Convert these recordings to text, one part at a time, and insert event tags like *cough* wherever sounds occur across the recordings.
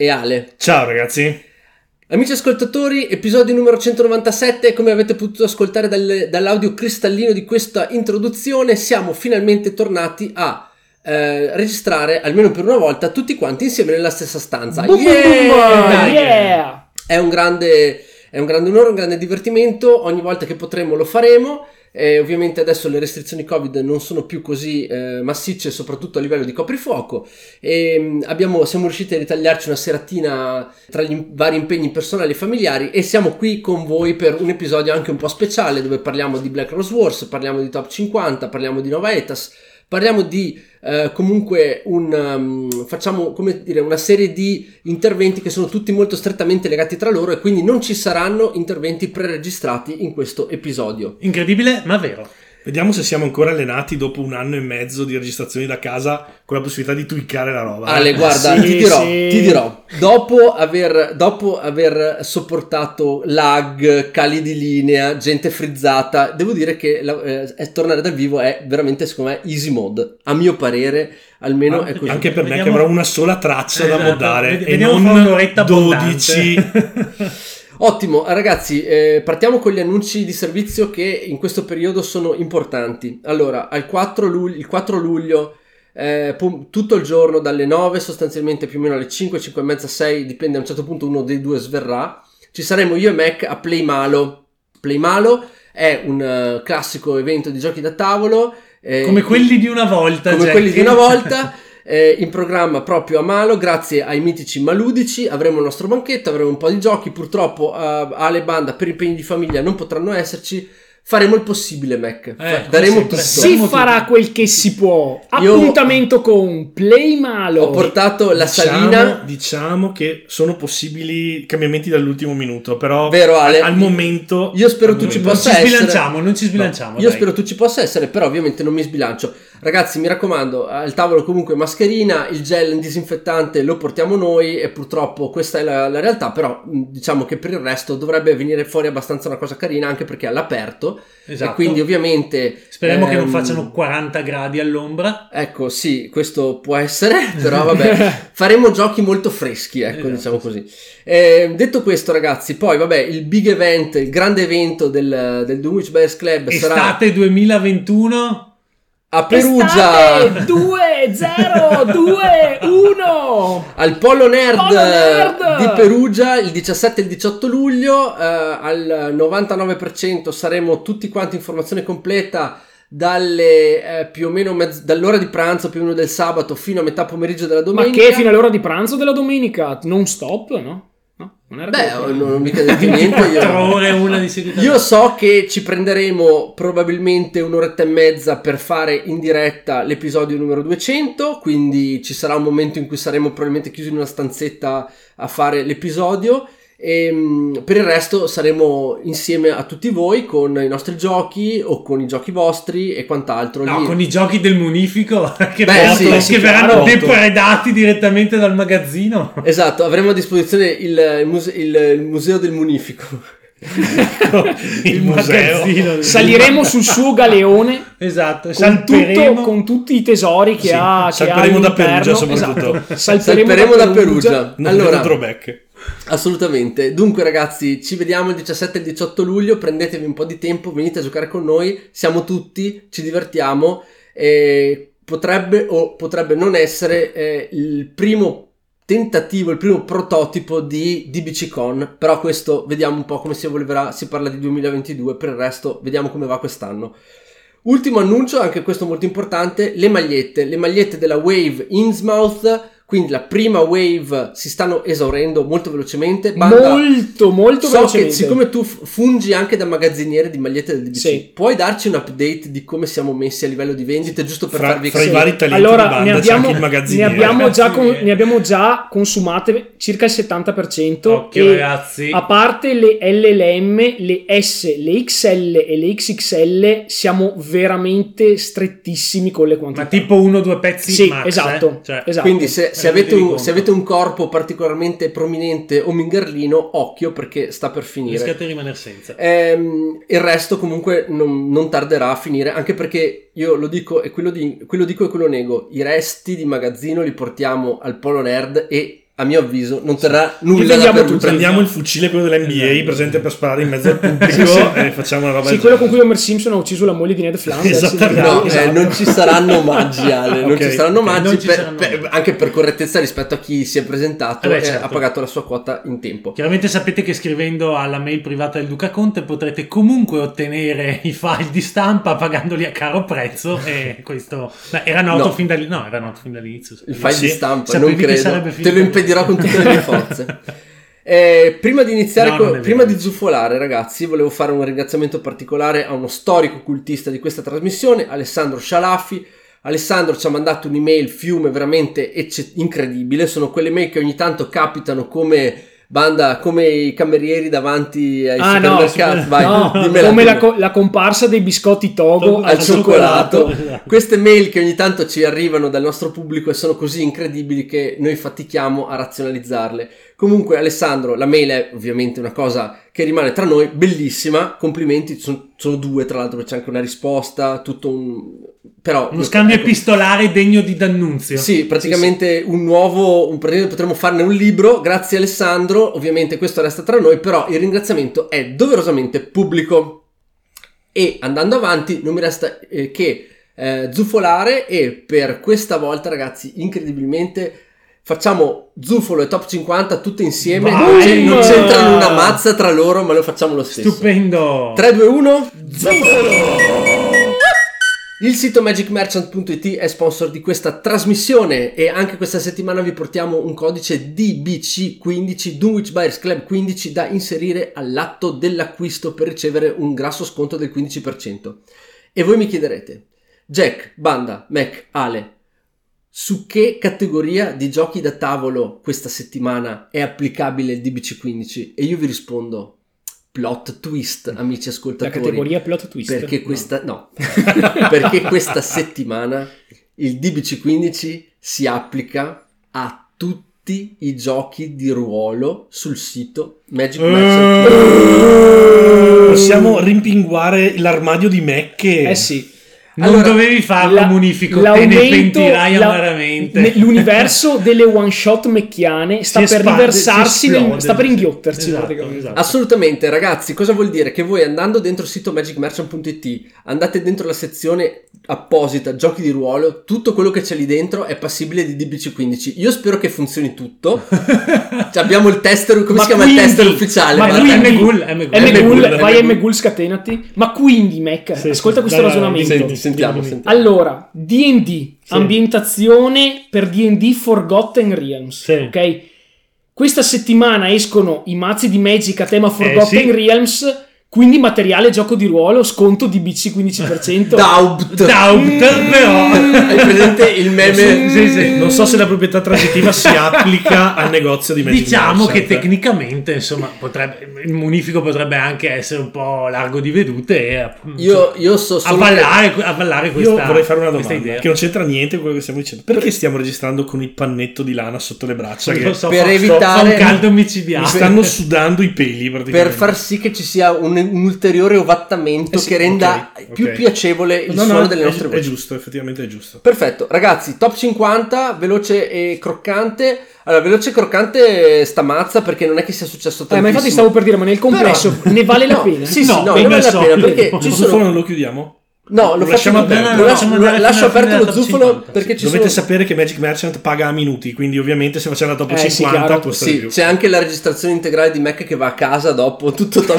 E Ale. Ciao ragazzi. Amici ascoltatori, episodio numero 197, come avete potuto ascoltare dal- dall'audio cristallino di questa introduzione, siamo finalmente tornati a eh, registrare, almeno per una volta, tutti quanti insieme nella stessa stanza. Boom, Yeah! yeah! È un grande, è un grande onore, un grande divertimento. Ogni volta che potremo lo faremo. Eh, ovviamente adesso le restrizioni Covid non sono più così eh, massicce, soprattutto a livello di coprifuoco. E, mh, abbiamo- siamo riusciti a ritagliarci una seratina tra gli vari impegni personali e familiari. E siamo qui con voi per un episodio anche un po' speciale dove parliamo di Black Rose Wars, parliamo di Top 50, parliamo di Nova Etas. Parliamo di eh, comunque un um, facciamo come dire una serie di interventi che sono tutti molto strettamente legati tra loro e quindi non ci saranno interventi preregistrati in questo episodio. Incredibile, ma vero. Vediamo se siamo ancora allenati dopo un anno e mezzo di registrazioni da casa con la possibilità di tweakare la roba. Ale, guarda, Sì, ti dirò, sì. ti dirò, dopo aver, dopo aver sopportato lag, cali di linea, gente frizzata, devo dire che la- eh, tornare dal vivo è veramente, secondo me, easy mode. A mio parere, almeno è così. Anche per me che Vediamo- avrò una sola traccia da Esatto, moddare ved- e vediamo non fra un'oretta 12. *laughs* Ottimo, ragazzi, eh, partiamo con gli annunci di servizio che in questo periodo sono importanti. Allora, al 4 luglio, il 4 luglio, eh, tutto il giorno dalle 9 sostanzialmente più o meno alle 5, 5 e mezza, 6, dipende a un certo punto uno dei due sverrà. Ci saremo io e Mac a Playmalo. Playmalo è un eh, classico evento di giochi da tavolo. eh, Come quelli di una volta. come Jack. quelli di una volta. *laughs* eh, in programma proprio a Malo, grazie ai mitici Maludici, avremo il nostro banchetto, avremo un po' di giochi. Purtroppo eh, Ale Banda per impegni di famiglia non potranno esserci. Faremo il possibile, Mac. Come daremo tutto. Si farà quel che si può. Io- Appuntamento con Play Malo. Ho portato la Diciamo, salina. diciamo che sono possibili cambiamenti dall'ultimo minuto, però Vero, Ale? al momento Io spero tu ci momento- Non possa ci essere. sbilanciamo, non ci sbilanciamo. Io dai. spero tu ci possa essere, però ovviamente non mi sbilancio. Ragazzi, mi raccomando, al tavolo comunque mascherina, il gel disinfettante lo portiamo noi e purtroppo questa è la, la realtà, però diciamo che per il resto dovrebbe venire fuori abbastanza una cosa carina anche perché è all'aperto Esatto. e quindi ovviamente... Speriamo che non ehm, facciano 40 gradi all'ombra. Ecco, sì, questo può essere, *laughs* però vabbè, *laughs* faremo giochi molto freschi, ecco, Esatto. diciamo così. Eh, detto questo, ragazzi, poi vabbè, il big event, il grande evento del, del Dunwich Bears Club sarà Estate 2021. A Perugia. Estate 2 0 2 1 Al Polo Nerd, Polo Nerd! di Perugia il 17 e il 18 luglio, eh, al 99% saremo tutti quanti informazione completa dalle eh, più o meno mezz- dall'ora di pranzo più o meno del sabato fino a metà pomeriggio della Ma domenica. che fino all'ora di pranzo della domenica? Non stop, no? No, non era Beh, non, non mica detto niente. 4 Io, ore una di seguito. io so che ci prenderemo probabilmente un'oretta e mezza per fare in diretta l'episodio numero 200, quindi ci sarà un momento in cui saremo probabilmente chiusi in una stanzetta a fare l'episodio. E mm, per il resto saremo insieme a tutti voi con i nostri giochi o con i giochi vostri e quant'altro. No, Lì- con i giochi del munifico *laughs* che, Beh, portano- sì, che sì, verranno chiaro. depredati direttamente dal magazzino. Esatto, avremo a disposizione il, il muse- il- il museo del munifico. *laughs* il museo. magazzino. Saliremo sul suo galeone Esatto, con, salperemo. tutto, con tutti i tesori che Sì, ha. Che salperemo ha da. Perugia, soprattutto. Esatto. Salperemo da Perugia. Non Allora, vedo drawback. Assolutamente. Dunque, ragazzi, ci vediamo il 17 e il 18 luglio. Prendetevi un po' di tempo, venite a giocare con noi. Siamo tutti, ci divertiamo. E potrebbe o potrebbe non essere eh, il primo tentativo, il primo prototipo di DBC Con. Però questo vediamo un po' come si evolverà. Si parla di 2022. Per il resto, vediamo come va quest'anno. Ultimo annuncio, anche questo molto importante, le magliette, le magliette della Wave Innsmouth quindi la prima wave si stanno esaurendo molto velocemente. Banda, molto, molto so che velocemente. siccome tu fungi anche da magazziniere di magliette del DBC, Sì. puoi darci un update di come siamo messi a livello di vendite, giusto per Fra, farvi fra i capire? vari talenti allora, di banda ne c'è abbiamo, anche il ne, abbiamo già con- ne abbiamo già consumate circa il 70%. Occhio, e ragazzi. A parte le LLM, le S, le XL e le XXL, siamo veramente strettissimi con le quantità. Ma tipo uno o due pezzi Sì, max, esatto, eh? Cioè, esatto. Quindi se, se avete un, se avete un corpo particolarmente prominente o mingarlino, occhio perché sta per finire. rischiate di rimanere senza. Ehm, il resto comunque non, non tarderà a finire, anche perché io lo dico e quello, di- quello dico e quello nego, i resti di magazzino li portiamo al Polo Nerd e a mio avviso non terrà nulla da per tutti. Prendiamo il fucile, quello dell'NBA, Esatto. presente per sparare in mezzo al *laughs* pubblico Sì, sì. e facciamo una roba Sì, quello con cui Homer Simpson ha ucciso la moglie di Ned Flanders. Esattamente. No, Esatto. eh, non ci saranno omaggi, Ale. Non ci saranno omaggi, ci per- saranno per- anche per correttezza rispetto a chi si è presentato Eh beh, e certo. ha pagato la sua quota in tempo. Chiaramente sapete che scrivendo alla mail privata del Duca Conte potrete comunque ottenere i file di stampa pagandoli a caro prezzo e questo beh, era noto No. fin dall'inizio. No, era noto fin dall'inizio. Il file Sì, di stampa, sapevi non credo. sarebbe Te lo impedirò con tutte le mie forze. *laughs* Eh, prima di iniziare, No, co- prima di zuffolare, ragazzi, volevo fare un ringraziamento particolare a uno storico cultista di questa trasmissione, Alessandro Scialaffi. Alessandro ci ha mandato un'email fiume veramente ecce- incredibile. Sono quelle mail che ogni tanto capitano come banda, come i camerieri davanti ai Ah no, supermercati. Vai, no, come la, co- la comparsa dei biscotti Togo Togo al al cioccolato. Esatto. Queste mail che ogni tanto ci arrivano dal nostro pubblico e sono così incredibili che noi fatichiamo a razionalizzarle. Comunque, Alessandro, la mail è ovviamente una cosa che rimane tra noi, bellissima. Complimenti, sono, sono due, tra l'altro, c'è anche una risposta, tutto un. Però. Uno scambio ecco, epistolare degno di D'Annunzio. Sì, praticamente un nuovo, un, potremmo farne un libro, grazie Alessandro, ovviamente questo resta tra noi, però il ringraziamento è doverosamente pubblico. E andando avanti non mi resta eh, che eh, zuffolare e per questa volta ragazzi incredibilmente facciamo zufolo e top 50 tutte insieme, Vai! non, c'è- non c'entrano una mazza tra loro ma lo facciamo lo stesso. Stupendo. 3, 2, 1, Il sito magicmerchant.it è sponsor di questa trasmissione e anche questa settimana vi portiamo un codice DBC15 Dunwich Buyers Club 15 da inserire all'atto dell'acquisto per ricevere un grasso sconto del 15%. E voi mi chiederete, Jack, Banda, Mac, Ale, su che categoria di giochi da tavolo questa settimana è applicabile il DBC15? E io vi rispondo, plot twist, amici La ascoltatori. categoria plot twist. Perché No. questa, no. *laughs* perché questa settimana il DBC15 si applica a tutti i giochi di ruolo sul sito Magic Merchant. Possiamo rimpinguare l'armadio di Mac che... Eh sì. Non Allora, dovevi farlo, La- Munifico, te ne pentirai la- amaramente. ne- L'universo delle one shot mecchiane sta Si per espande, riversarsi, si nel- sta per inghiottersi Esatto, praticamente. esatto. Assolutamente, ragazzi, cosa vuol dire? Che voi andando dentro il sito magicmerchant.it, andate dentro la sezione apposita giochi di ruolo, tutto quello che c'è lì dentro è passibile di DBC15. Io spero che funzioni tutto. *laughs* Cioè, abbiamo il tester, come Ma si chiama quindi- il tester ufficiale? Ma quindi. M-Ghoul, M-Ghoul, vai M-Ghoul. M-Ghoul, scatenati. Ma quindi, Mac, Sì, ascolta sì, questo ragionamento. Senti, sentiamo, sentiamo. Allora, D&D, ambientazione per D&D Forgotten Realms, Sì. ok? Questa settimana escono i mazzi di Magic a tema Forgotten sì. Realms, quindi materiale gioco di ruolo, sconto di BC 15%. Doubt. Doubt, però. Hai presente il meme? Sì, sì. Non so se la proprietà transitiva si applica al negozio di Magic Diciamo che tecnicamente, insomma, potrebbe, il munifico potrebbe anche essere un po' largo di vedute e Io, io so solo che- avvallare, avvallare questa Io vorrei fare una domanda idea. che non c'entra niente con quello che stiamo dicendo. Perché stiamo registrando con il pannetto di lana sotto le braccia? Non Che so, per fa- evitare- fa un caldo mi micidiale. stanno sudando i peli praticamente. per far sì che ci sia un, un ulteriore ovattamento Eh sì, che renda ok, più piacevole il No, no, suono delle è- nostre È voci. giusto, effettivamente è giusto. Perfetto, ragazzi, top 50, veloce e croccante. Allora, veloce e croccante sta mazza perché non è che sia successo Eh, tantissimo. ma infatti stavo per dire, ma nel complesso Però- ne vale la No, pena? Sì, sì, No, no, ne vale la pena perché ci sono... non lo chiudiamo? No, lo, Lo facciamo lasciamo aperto. Lo No, lascio, andare lascio aperto lo 50. perché ci Dovete sono... sapere che Magic Merchant paga a minuti, quindi ovviamente se facciamo la top Eh, sì, 50 chiaro. costa di Sì, più. c'è anche la registrazione integrale di Mac che va a casa dopo, tutto *laughs* top.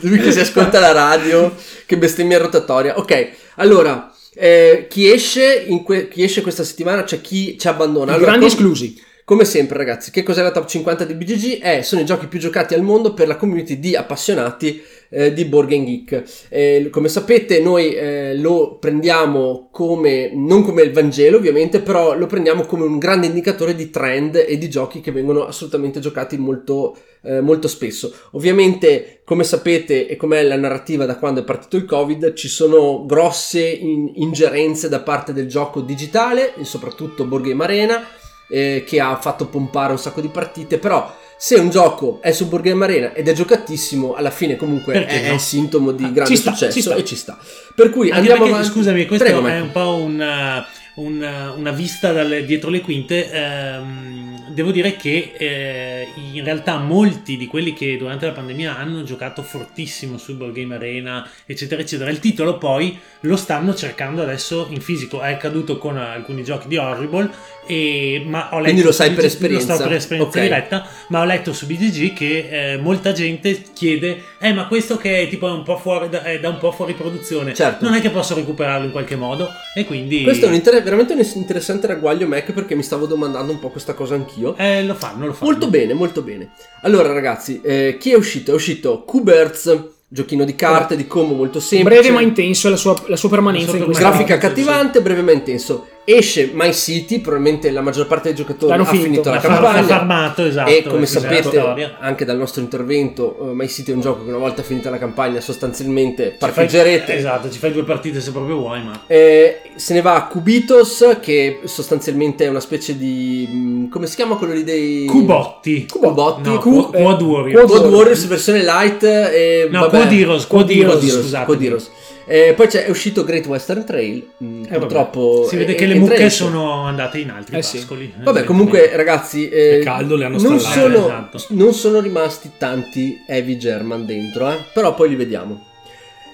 Lui che si ascolta la radio, che bestemmia rotatoria. Ok, allora, Eh, chi, esce in que- chi esce questa settimana, cioè chi ci abbandona. I Allora, grandi com- esclusi. Come sempre, ragazzi, che cos'è la top 50 di BGG? Eh, sono i giochi più giocati al mondo per la community di appassionati eh, di Board Game Geek. Eh, come sapete, noi eh, lo prendiamo come non come il Vangelo, ovviamente, però lo prendiamo come un grande indicatore di trend e di giochi che vengono assolutamente giocati molto, eh, molto spesso. Ovviamente, come sapete, e com'è la narrativa da quando è partito il Covid, ci sono grosse in- ingerenze da parte del gioco digitale, soprattutto Board Game Arena eh, che ha fatto pompare un sacco di partite, però se un gioco è su Board Game Arena ed è giocatissimo, alla fine comunque è, no? è sintomo di Ah, grande sta, successo ci sta. e ci sta. Per cui Anche andiamo perché, avanti. scusami, questo Prego, è un po' un, un- una vista dalle- dietro le quinte. ehm, devo dire che eh, in realtà molti di quelli che durante la pandemia hanno giocato fortissimo su Board Game Arena, eccetera, eccetera, il titolo poi lo stanno cercando adesso in fisico. È accaduto con alcuni giochi di Horrible, e, ma ho letto Quindi lo sai per esperienza. Per esperienza Ok. diretta, ma ho letto su BGG che eh, molta gente chiede: Eh, ma questo che è tipo un po' fuori da, è da un po' fuori produzione, Certo. non è che posso recuperarlo in qualche modo? E quindi Questo è un inter- veramente un interessante ragguaglio Mac perché mi stavo domandando un po' questa cosa anch'io. Eh, lo fanno, lo fanno. Molto bene, molto bene. Allora ragazzi, eh, chi è uscito? È uscito Q-Birds, giochino di carte, di combo molto semplice. Breve ma intenso la sua, la sua permanenza La sua in questa Grafica Sì, accattivante, breve ma intenso. Esce My City, probabilmente la maggior parte dei giocatori L'hanno ha finito, finito. la campagna. l'ha farmato, esatto. e come è la sapete, storia. anche dal nostro intervento, uh, My City è un gioco che una volta finita la campagna sostanzialmente Ci fai- parcheggerete. Esatto, ci fai due partite se proprio vuoi, ma Eh, se ne va a Cubitos, che sostanzialmente è una specie di. mm, come si chiama quello lì dei. Cubotti. Cubotti. No, Cu- Quad- Quad Warriors. Quad Quad Warriors. Versione light e No, vabbè. Quad Heroes, Quad Heroes, scusate. Quad Heroes. Eh, poi c'è, è uscito Great Western Trail. mm, Eh, vabbè. purtroppo si vede è- che è- le mucche trash. sono andate in altri Eh sì. pascoli. Vabbè, comunque, ragazzi, eh, È caldo, le hanno non, sono, Esatto. non sono rimasti tanti Heavy German dentro, eh, però poi li vediamo.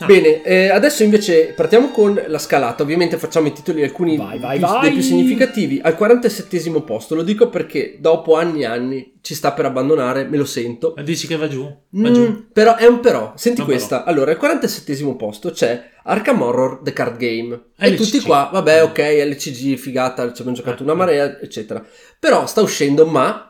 Ah. Bene, eh, adesso invece partiamo con la scalata. Ovviamente facciamo i titoli alcuni Vai, vai, più- vai. dei più significativi. Al 47 posto, lo dico perché dopo anni e anni ci sta per abbandonare, me lo sento. Ma dici che va giù? Va Mm, giù. però è un però. Senti Un questa. Allora, al 47 posto c'è Arkham Horror The Card Game. E LCG. tutti qua, vabbè, ok, LCG, figata, ci abbiamo giocato Eh, una marea, eccetera. Però sta uscendo, ma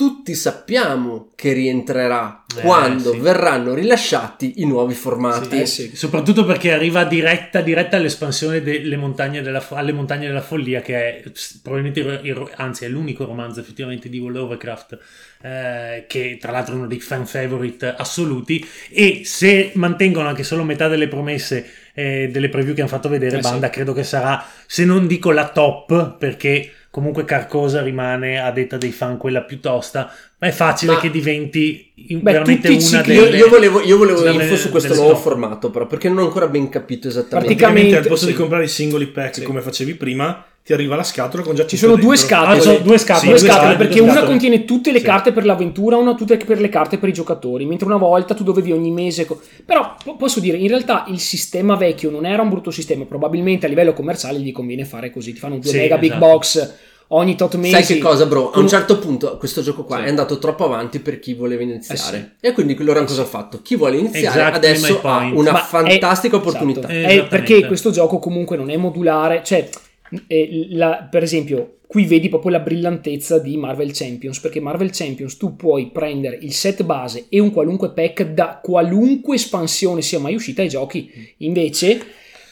tutti sappiamo che rientrerà Eh, quando sì. verranno rilasciati i nuovi formati. Eh sì. Soprattutto perché arriva diretta, diretta all'espansione delle montagne della, alle montagne della follia, che è probabilmente il, il- anzi è l'unico romanzo effettivamente di World of Warcraft, eh, che tra l'altro è uno dei fan favorite assoluti. E se mantengono anche solo metà delle promesse eh, delle preview che hanno fatto vedere, Eh sì. Banda credo che sarà, se non dico la top, perché comunque Carcosa rimane a detta dei fan quella più tosta, ma è facile Ma- che diventi Beh, veramente una cicli- Io, delle... io volevo, io volevo delle- info su questo nuovo stop. formato, però, perché non ho ancora ben capito esattamente. Praticamente- al posto sì. di comprare i singoli pack Sì. come facevi prima, ti arriva la scatola con già Ci sono due scatole. Ah, sono due scatole, Due Sì, scatole, scatole, perché due una scatole. contiene tutte le Sì. carte per l'avventura, una tutte per le carte per i giocatori, mentre una volta tu dovevi ogni mese... co- Però po- posso dire, in realtà il sistema vecchio non era un brutto sistema, probabilmente a livello commerciale gli conviene fare così, ti fanno due Sì, mega big esatto. box ogni tot mesi. Sai che cosa, bro? A un certo punto questo gioco qua Sì. è andato troppo avanti per chi voleva iniziare. Eh sì. E quindi loro cosa ha fatto? Chi vuole iniziare Exactly adesso ha una Ma è- fantastica opportunità. esatto. Eh, È esattamente. perché questo gioco comunque non è modulare, cioè eh, la- per esempio qui vedi proprio la brillantezza di Marvel Champions, perché Marvel Champions tu puoi prendere il set base e un qualunque pack da qualunque espansione sia mai uscita ai giochi. Invece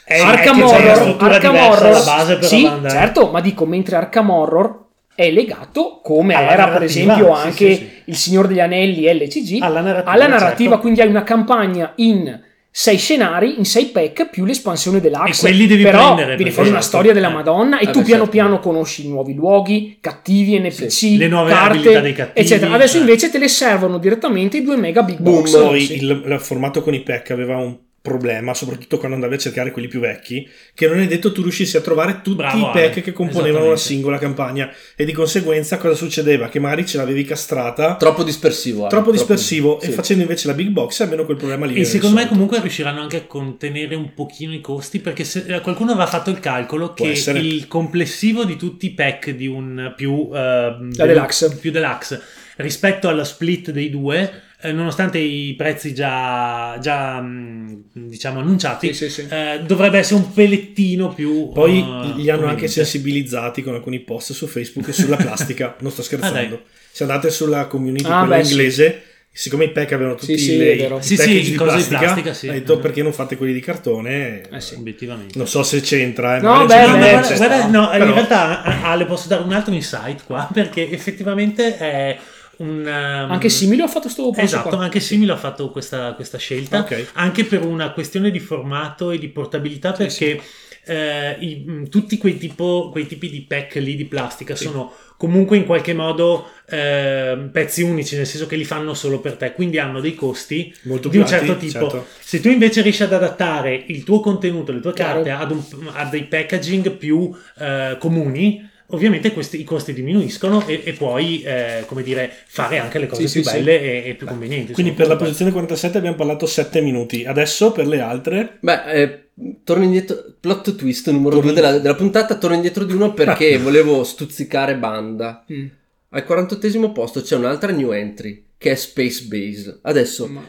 È- Arkham è Horror, Arkham Horror base per sì, andare. certo, ma dico mentre Arkham Horror è legato come Alla era per esempio sì, anche sì, sì. il Signore degli Anelli LCG Alla narrativa, alla narrativa, certo. quindi hai una campagna in sei scenari, in sei pack più l'espansione deluxe. E quelli devi Però prendere, viene fuori una storia della Eh. Madonna e Eh tu beh, piano certo. piano conosci nuovi luoghi, cattivi, NPC, Le nuove carte, abilità dei cattivi, eccetera. Adesso eh. invece te le servono direttamente i due mega big Boom, box. Poi Sì. il, il formato con i pack aveva un problema, soprattutto quando andavi a cercare quelli più vecchi, che non è detto tu riuscissi a trovare tutti Bravo, i pack Ale. che componevano una singola campagna e di conseguenza cosa succedeva? Che magari ce l'avevi castrata Troppo dispersivo. Ale, troppo dispersivo sì. e facendo invece la big box almeno quel problema lì E secondo me risolto. comunque riusciranno anche a contenere un pochino i costi perché se, eh, qualcuno aveva fatto il calcolo Può che essere. il complessivo di tutti i pack di un più, eh, La deluxe. più deluxe rispetto alla split dei due eh, nonostante i prezzi già, già mh, diciamo annunciati, Sì, sì, sì. eh, dovrebbe essere un pelettino più. Poi eh, li hanno anche sensibilizzati con alcuni post su Facebook sulla *laughs* plastica. non sto Ah, scherzando. dai. Se andate sulla community Ah, quella beh, sì. inglese, siccome i pack avevano tutti Sì, sì, le, i Sì, sì, di cosi di plastica, plastica, sì. ha detto Mhm. perché non fate quelli di cartone. Eh sì. Obiettivamente. Non so se c'entra. eh, No, beh, c'entra, beh, non guarda, no, in Però- realtà a- Ale posso dare un altro insight qua *laughs* perché effettivamente è un um, Anche Similo ha fatto sto passo Esatto, qua. anche Similo ha fatto questa, questa scelta Ok. anche per una questione di formato e di portabilità perché eh, i- tutti quei, tipo, quei tipi di pack lì di plastica sono comunque in qualche modo eh, pezzi unici, nel senso che li fanno solo per te, quindi hanno dei costi Molto di un alti, certo tipo. certo. Se tu invece riesci ad adattare il tuo contenuto, le tue carte ad, un- a dei packaging più eh, comuni, ovviamente questi, i costi diminuiscono e, e puoi, eh, come dire, fare anche le cose Sì, più sì, sì. belle e, e più convenienti. Quindi per la posizione 47 abbiamo parlato 7 minuti. Adesso per le altre Beh, eh, torno indietro. Plot twist numero 2 della, della puntata. Torno indietro di uno *laughs* perché volevo stuzzicare banda. Mm. Al 48 posto c'è un'altra new entry che è Space Base. Adesso, Ma-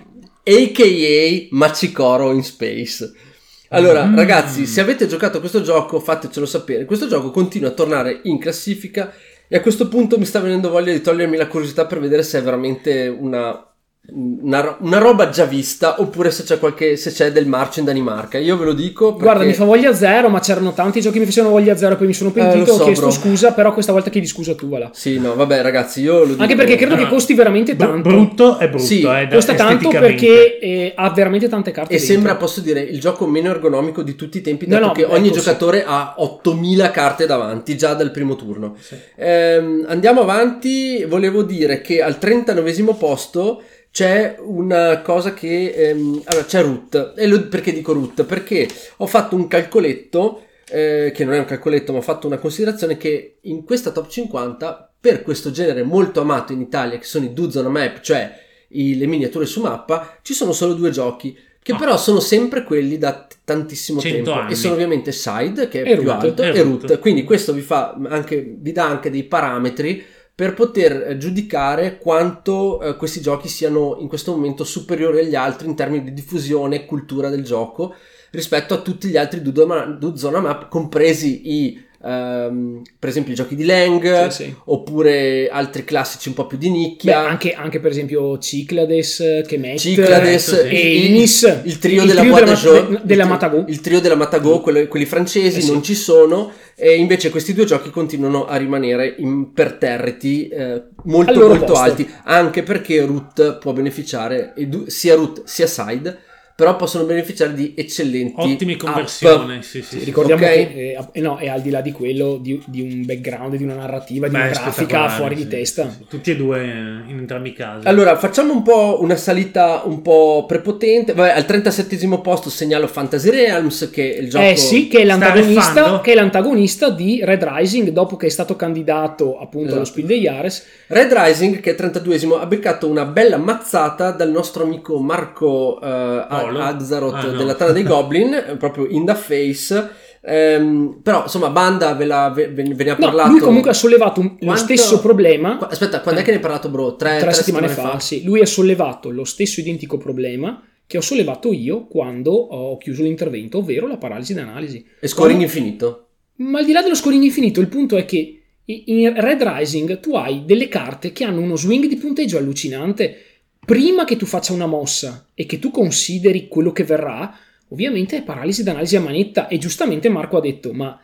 a.k.a. Machikoro in Space. Allora, Mm. ragazzi, se avete giocato a questo gioco, fatelo sapere. Questo gioco continua a tornare in classifica e a questo punto mi sta venendo voglia di togliermi la curiosità per vedere se è veramente una, una, una roba già vista oppure se c'è, qualche, se c'è del marcio in Danimarca. Io ve lo dico perché... Guarda, mi fa voglia zero, ma c'erano tanti giochi che mi facevano voglia zero, poi mi sono pentito, Eh, so, ho chiesto bro. scusa, però questa volta chiedi scusa tu, va là. Sì, no, vabbè, ragazzi, io lo dico... Anche perché credo Allora, che costi veramente tanto. brutto è brutto, Sì, eh, da- Costa tanto perché eh, ha veramente tante carte. E dentro. sembra, posso dire, il gioco meno ergonomico di tutti i tempi, No, dato no, che ogni ecco, sì. giocatore ha 8000 carte davanti già dal primo turno. Ehm, andiamo avanti, volevo dire che al 39 posto c'è una cosa che... ehm, allora, c'è Root. E lo- perché dico Root? Perché ho fatto un calcoletto, eh, che non è un calcoletto, ma ho fatto una considerazione che in questa top 50, per questo genere molto amato in Italia, che sono i a Map, cioè i- le miniature su mappa, ci sono solo due giochi. Che Ah. però sono sempre quelli da t- tantissimo 100 tempo anni. e sono ovviamente Side che è E più Root. alto E e Root. Root quindi questo vi fa anche vi dà anche dei parametri per poter eh, giudicare quanto eh, questi giochi siano in questo momento superiori agli altri in termini di diffusione e cultura del gioco rispetto a tutti gli altri Dude Ma- Dude Zona Map compresi i ehm, per esempio i giochi di Lang Sì, sì. oppure altri classici un po' più di Beh, nicchia anche, anche per esempio Ciclades, Kemet, Cyclades sì. e il- Inis, il trio il della trio della, de- della il tri- Matago. il trio della Matago quelli, quelli francesi Eh sì. non ci sono e invece questi due giochi continuano a rimanere imperterriti eh, molto molto posto. alti anche perché Root può beneficiare sia Root sia Side però possono beneficiare di eccellenti Ottime app. conversioni, sì, sì, Sì, ricordiamo Ok. che eh, eh, no, è al di là di quello di, di un background, di una narrativa, di Beh, una grafica fuori sì, di testa. Tutti e due eh, in entrambi i casi. Allora, facciamo un po' una salita un po' prepotente. Vabbè, al 37 posto segnalo Fantasy Realms, che è il gioco. Eh sì, che è, Sta l'antagonista, che è l'antagonista di Red Rising dopo che è stato candidato appunto allo Esatto. Spiel dei Jahres. Red Rising, che è 32esimo, ha beccato una bella mazzata dal nostro amico Marco eh, Polo? Agzaroth Ah, no. della Tana dei Goblin, eh, *laughs* proprio in the face. Ehm, però, insomma, Banda ve, la, ve, ve ne ha No, parlato. lui comunque ha sollevato un- lo Quanto- stesso problema Qua- Aspetta, quando è che ne hai parlato, bro? Tre, tre settimane fa. Sì, lui ha sollevato lo stesso identico problema che ho sollevato io quando ho chiuso l'intervento, ovvero la paralisi d'analisi. E scoring Quando- infinito. Ma al di là dello scoring infinito, il punto è che in Red Rising tu hai delle carte che hanno uno swing di punteggio allucinante. Prima che tu faccia una mossa e che tu consideri quello che verrà, ovviamente è paralisi d'analisi a manetta. E giustamente Marco ha detto: Ma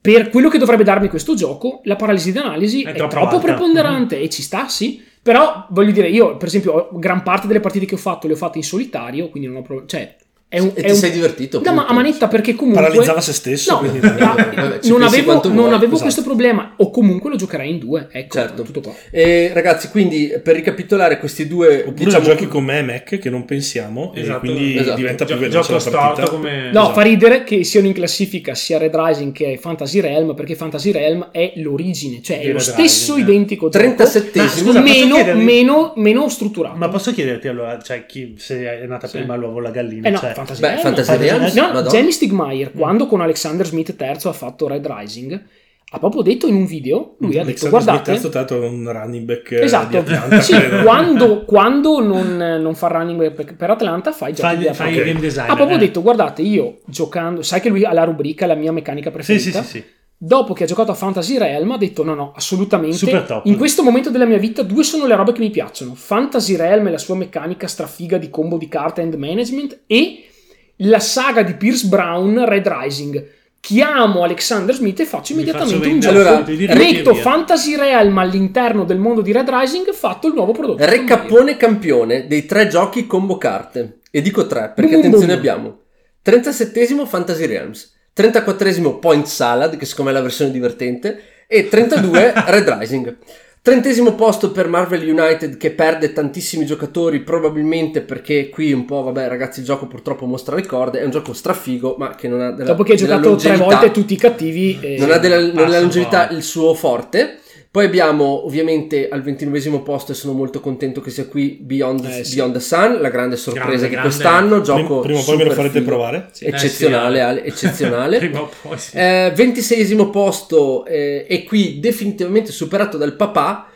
per quello che dovrebbe darmi questo gioco, la paralisi d'analisi È è, troppo troppo, preponderante e ci sta, sì. Però voglio dire, io, per esempio, gran parte delle partite che ho fatto le ho fatte in solitario, quindi non ho problemi. Cioè, è un, E è ti un- sei divertito? No, ma a manetta perché comunque. Paralizzava se stesso. No, quindi- eh, Vabbè, non avevo, non vuoi, avevo esatto. questo problema, o comunque lo giocherai in due. Ecco, Certo. tutto qua. E, ragazzi, quindi per ricapitolare questi due. Oppure diciamo, giochi con me e Mac che non pensiamo Esatto. e quindi Esatto. diventa più Gio- veloce gioco la partita. come... No, Esatto. fa ridere che siano in classifica sia Red Rising che Fantasy Realm, perché Fantasy Realm è l'origine, cioè è lo stesso Rising, eh. identico gioco, 37 Ma scusa, meno, meno, meno strutturato. Ma posso chiederti allora, cioè, chi, se è nata Sì. prima l'uovo o la gallina? Eh no, Cioè, Fantasy Realms, No. Jamie Stigmaier, quando con Alexander Smith III ha fatto Red Rising, ha proprio detto in un video, lui ha detto Alexander Smith guardate... è stato un running back eh, Esatto, Atlanta, sì, quando, quando non, non fa running back per, Atlanta Fai, Atlanta. il game design. Ha proprio detto, guardate, io giocando, sai che lui ha la rubrica, la mia meccanica Sì, preferita. sì, sì, sì. Dopo che ha giocato a Fantasy Realm ha detto no, no, assolutamente. Super top. In questo momento della mia vita due sono le robe che mi piacciono. Fantasy Realm e la sua meccanica strafiga di combo di carte and management e la saga di Pierce Brown Red Rising. Chiamo Alexander Smith e faccio Mi immediatamente faccio un gioco. Allora, Metto. Fantasy Realm all'interno del mondo di Red Rising fatto il nuovo prodotto. Re Cappone campione dei tre giochi combo carte. E dico tre perché Boom, attenzione boom. abbiamo 37esimo Fantasy Realms, 34esimo Point Salad, che secondo me è la versione divertente, e 32 *laughs* Red Rising. Trentesimo posto per Marvel United che perde tantissimi giocatori, probabilmente perché qui un po', vabbè ragazzi, il gioco purtroppo mostra le corde, è un gioco strafigo, ma che non ha della Dopo che hai giocato tre volte tutti i cattivi. eh, non ha della, non un longevità il suo forte. Poi abbiamo ovviamente al ventinovesimo posto e sono molto contento che sia qui Beyond, Eh, sì. Beyond the Sun, la grande sorpresa Grande, di grande. quest'anno, Prima, gioco prima o poi me lo farete figo. provare. Sì. Eccezionale, Eh, sì, Ale, eccezionale. *laughs* Prima o poi sì. Eh, 26esimo posto eh, e qui definitivamente superato dal papà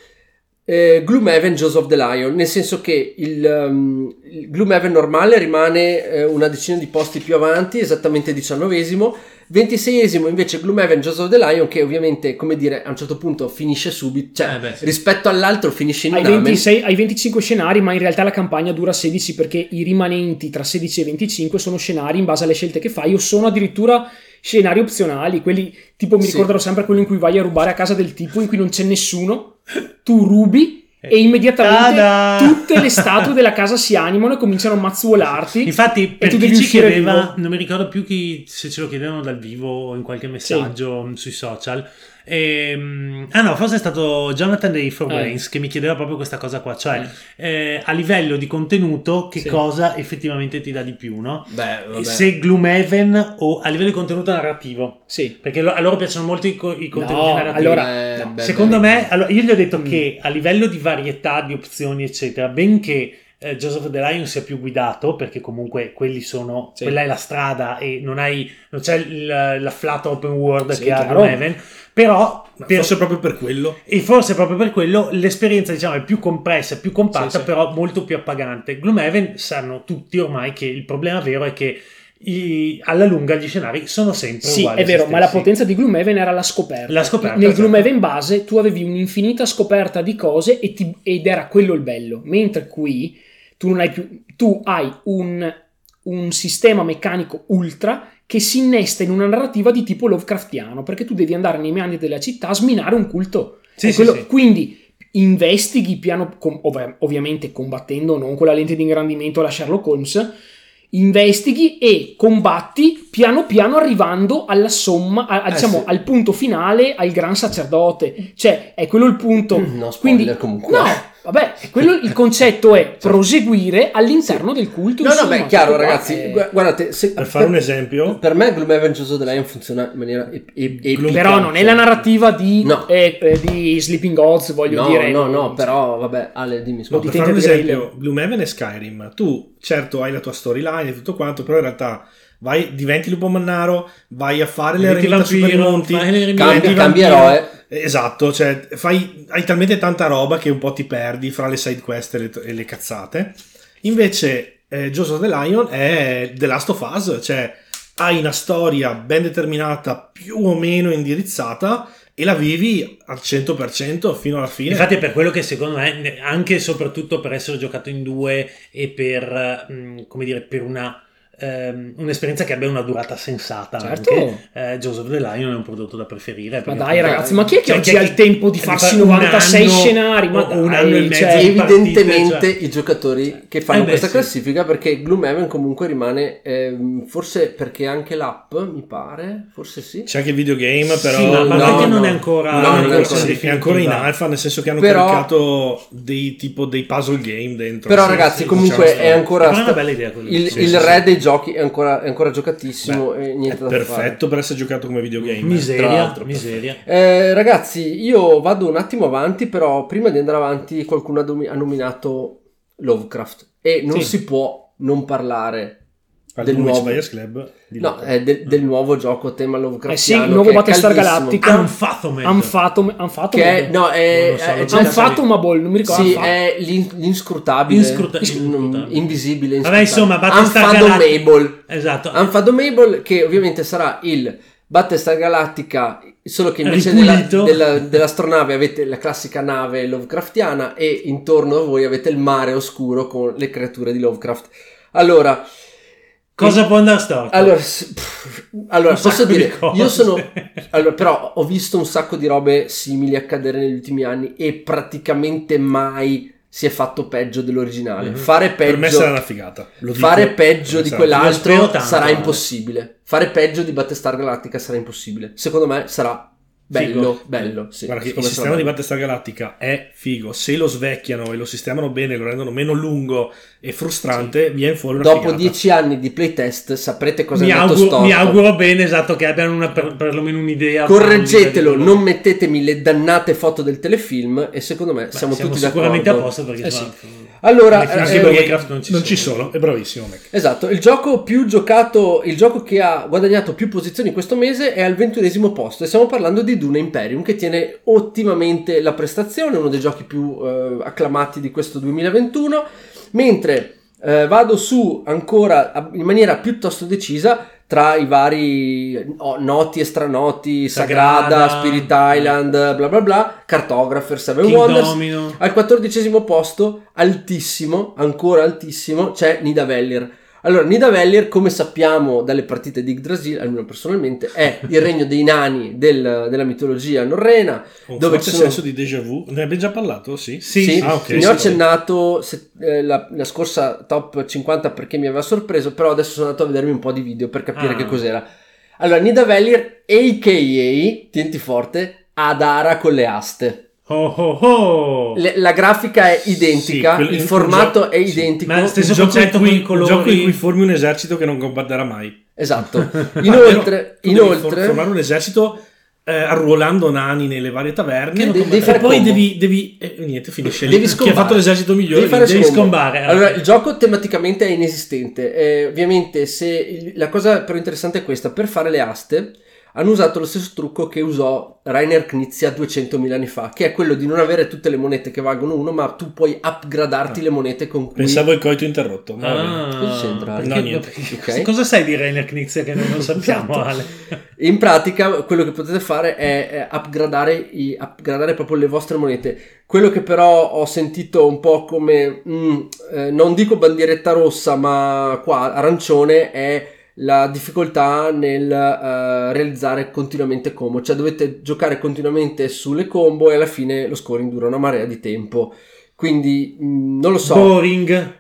eh, Gloomhaven Joseph the Lion nel senso che il, um, il Gloomhaven normale rimane eh, una decina di posti più avanti esattamente diciannovesimo 26esimo invece Gloomhaven Joseph the Lion che ovviamente come dire a un certo punto finisce subito cioè Eh beh, sì. rispetto all'altro finisce in Hai, Namen 26 hai 25 scenari, ma in realtà la campagna dura 16 perché i rimanenti tra 16 e 25 sono scenari in base alle scelte che fai o sono addirittura scenari opzionali. Quelli tipo mi Sì. ricorderò sempre quello in cui vai a rubare a casa del tipo in cui non c'è nessuno, tu rubi. E immediatamente Tada! tutte le statue della casa si animano e cominciano a mazzuolarti. Infatti, per chi ci chiedeva, non mi ricordo più chi, se ce lo chiedevano dal vivo o in qualche messaggio mh, sui social. Ehm, ah no, forse è stato Jonathan dei For Eh. Che mi chiedeva proprio questa cosa qua, cioè eh, a livello di contenuto che Sì. cosa effettivamente ti dà di più, no? beh vabbè Se Gloomhaven o a livello di contenuto narrativo, Sì. perché lo- a loro piacciono molto i, co- i contenuti No, narrativi. allora, Eh, no. beh, Secondo beh. me, allora, io gli ho detto Mm. che a livello di varietà di opzioni, eccetera, benché eh, Joseph the Lion sia più guidato, perché comunque quelli sono, Sì. quella è la strada e non hai, non c'è il, la flat open world Sì, che ha. Gloomhaven, però per- forse proprio per quello. e forse proprio per quello l'esperienza diciamo è più compressa, è più compatta, Sì, sì. però molto più appagante. Gloomhaven sanno tutti ormai che il problema vero è che i- alla lunga gli scenari sono sempre Sì, uguali. è a se vero, ma la potenza di Gloomhaven era la scoperta. La scoperta, Nel esatto. Gloomhaven base tu avevi un'infinita scoperta di cose e ti- ed era quello il bello. Mentre qui tu non hai più. Tu hai un, un sistema meccanico ultra che si innesta in una narrativa di tipo Lovecraftiano, perché tu devi andare nei meandri della città a sminare un culto. Sì, quello- sì. Quindi investighi piano, ov- ovviamente combattendo non con la lente di ingrandimento alla Sherlock Holmes, investighi e combatti piano piano arrivando alla somma, a- a- Eh, diciamo sì. al punto finale, al gran sacerdote. Cioè, è quello il punto. No spoiler Quindi, comunque no, vabbè, quello, il concetto è proseguire all'interno del culto. no no insomma, beh chiaro ragazzi è- gu- guardate se- Per fare un esempio, per me Gloomhaven Joseph the Lion funziona in maniera ep- epica Però non è la narrativa di, No. eh, eh, di Sleeping Gods, voglio no, dire. no, no, però vabbè, Ale, dimmi scusa. di per fare un esempio, Grail. Gloomhaven e Skyrim, tu certo hai la tua storyline e tutto quanto, però in realtà vai, diventi lupo mannaro, vai a fare le arenite super monti, cambia vampiro. eroe. Esatto, cioè fai, hai talmente tanta roba che un po' ti perdi fra le side quest e le, e le cazzate. Invece eh, Joseph the Lion è The Last of Us, cioè hai una storia ben determinata, più o meno indirizzata e la vivi al 100% fino alla fine. Infatti è per quello che secondo me, anche e soprattutto per essere giocato in due e per, mh, come dire, per una, ehm, un'esperienza che abbia una durata sensata Certo. anche, eh, Joseph the Lion è un prodotto da preferire. Ma dai ragazzi, ma chi è che Cioè, oggi ha il tempo di farsi fare un 96 anno scenari? Ma o un dai, anno e mezzo cioè- di partite, Evidentemente cioè. i giocatori che fanno Eh beh, questa sì. classifica perché Gloomhaven comunque rimane ehm, forse perché anche l'app mi pare forse sì C'è anche il videogame, però Sì, ma, ma no, perché non no. è ancora, No, No, non è ancora- sì, è ancora in alfa, nel senso che hanno Però- caricato dei tipo dei puzzle game dentro. però Sì, ragazzi sì, comunque è ancora è una sta- bella idea il, il re dei giochi è ancora, è ancora giocatissimo e niente da fare Perfetto per essere giocato come videogame. Tra Miseria, miseria. Eh, ragazzi, io vado un attimo avanti, però prima di andare avanti qualcuno ha, domi- ha nominato Lovecraft e non Sì. si può non parlare del nuovo, Buyers Club di no, è del, del nuovo gioco a tema Lovecraftiano. Eh sì, il che nuovo Battlestar. Galactica. Unfathomable. Unfathom- Unfathomable. Che è, no, è, Non so, è- non Unfathomable, non mi ricordo. Sì, è l'in- l'inscrutabile, Inscruta- inscrutabile. invisibile, Vabbè, insomma, Battlestar. Galactica. Esatto. Unfathomable che ovviamente sarà il Battlestar Galactica solo che invece della, della- dell'astronave avete la classica nave Lovecraftiana e intorno a voi avete il mare oscuro con le creature di Lovecraft allora Cosa può andare storto? allora, pff, allora posso di dire cose. io sono allora, però ho visto un sacco di robe simili accadere negli ultimi anni e praticamente mai si è fatto peggio dell'originale Mhm. fare peggio Per me sarà una figata. Fare peggio me di quell'altro tanto, sarà Ale. impossibile. Fare peggio di Battlestar Galactica sarà impossibile. Secondo me sarà bello, Figo. bello. Sì, Guarda che il sistema di sarà Battlestar Galactica è figo. Se lo svecchiano e lo sistemano bene, lo rendono meno lungo e frustrante, viene fuori una bello. Dopo figata. dieci anni di playtest saprete cosa mi, è andato auguro, storto. mi auguro bene, esatto, che abbiano una, per, perlomeno un'idea. Correggetelo, di non mettetemi le dannate foto del telefilm e secondo me Beh, siamo, tutti sicuramente d'accordo. a posto perché Eh insomma, Allora, eh, di eh, non ci non sono. ci sono, è bravissimo Mac. Esatto, il gioco più giocato, il gioco che ha guadagnato più posizioni questo mese è al ventunesimo posto e stiamo parlando di Dune Imperium che tiene ottimamente la prestazione, uno dei giochi più eh, acclamati di questo 2021, mentre eh, vado su ancora in maniera piuttosto decisa tra i vari oh, noti e stranoti, Sagrada, Sagrada. Spirit Island, bla bla bla, Cartographer, Seven King Wonders. Domino. Al quattordicesimo posto, altissimo, ancora altissimo, c'è Nidavellir. Allora, Nidavellir, come sappiamo dalle partite di Yggdrasil, almeno personalmente, è il regno dei nani del- della mitologia norrena. Un Dove ci sono- senso di déjà vu. Ne abbiamo già parlato? Sì. Sì, Sì, Ah, ok, ne ho sì. accennato se- eh, la, la scorsa top 50 perché mi aveva sorpreso, però adesso sono andato a vedermi un po' di video per capire Ah. che cos'era. Allora, Nidavellir, a.k.a. tienti forte, Adara con le aste. Oh, oh, oh. Le- la grafica è identica, Sì, quel- il formato gioco- è sì. identico. Ma stesso in concetto cui, con colori. gioco in cui formi un esercito che non combatterà mai. Esatto. *laughs* Inoltre, devi inoltre for- formare un esercito eh, arruolando nani nelle varie taverne Che devi- e devi fare poi combo. devi, devi eh, niente finisce lì devi chi ha fatto l'esercito migliore Devi fare devi scombare. Allora, il gioco tematicamente è inesistente. Eh, ovviamente, se il- la cosa però interessante è questa: per fare le aste hanno usato lo stesso trucco che usò Rainer Knizia 200.000 anni fa, che è quello di non avere tutte le monete che valgono uno, ma tu puoi upgradarti le monete con cui pensavo il coito interrotto ma. Ah, Cosa c'entra? perché- No, niente. perché- *laughs* Ok. Cosa sai di Rainer Knizia che noi non *laughs* sappiamo, Esatto. Ale? In pratica, quello che potete fare è, è upgradare, i- upgradare proprio le vostre monete. Quello che però ho sentito un po' come, mm, eh, non dico bandieretta rossa, ma qua arancione, è la difficoltà nel eh, realizzare continuamente combo. Cioè dovete giocare continuamente sulle combo e alla fine lo scoring dura una marea di tempo. Quindi mm, non lo so. Boring.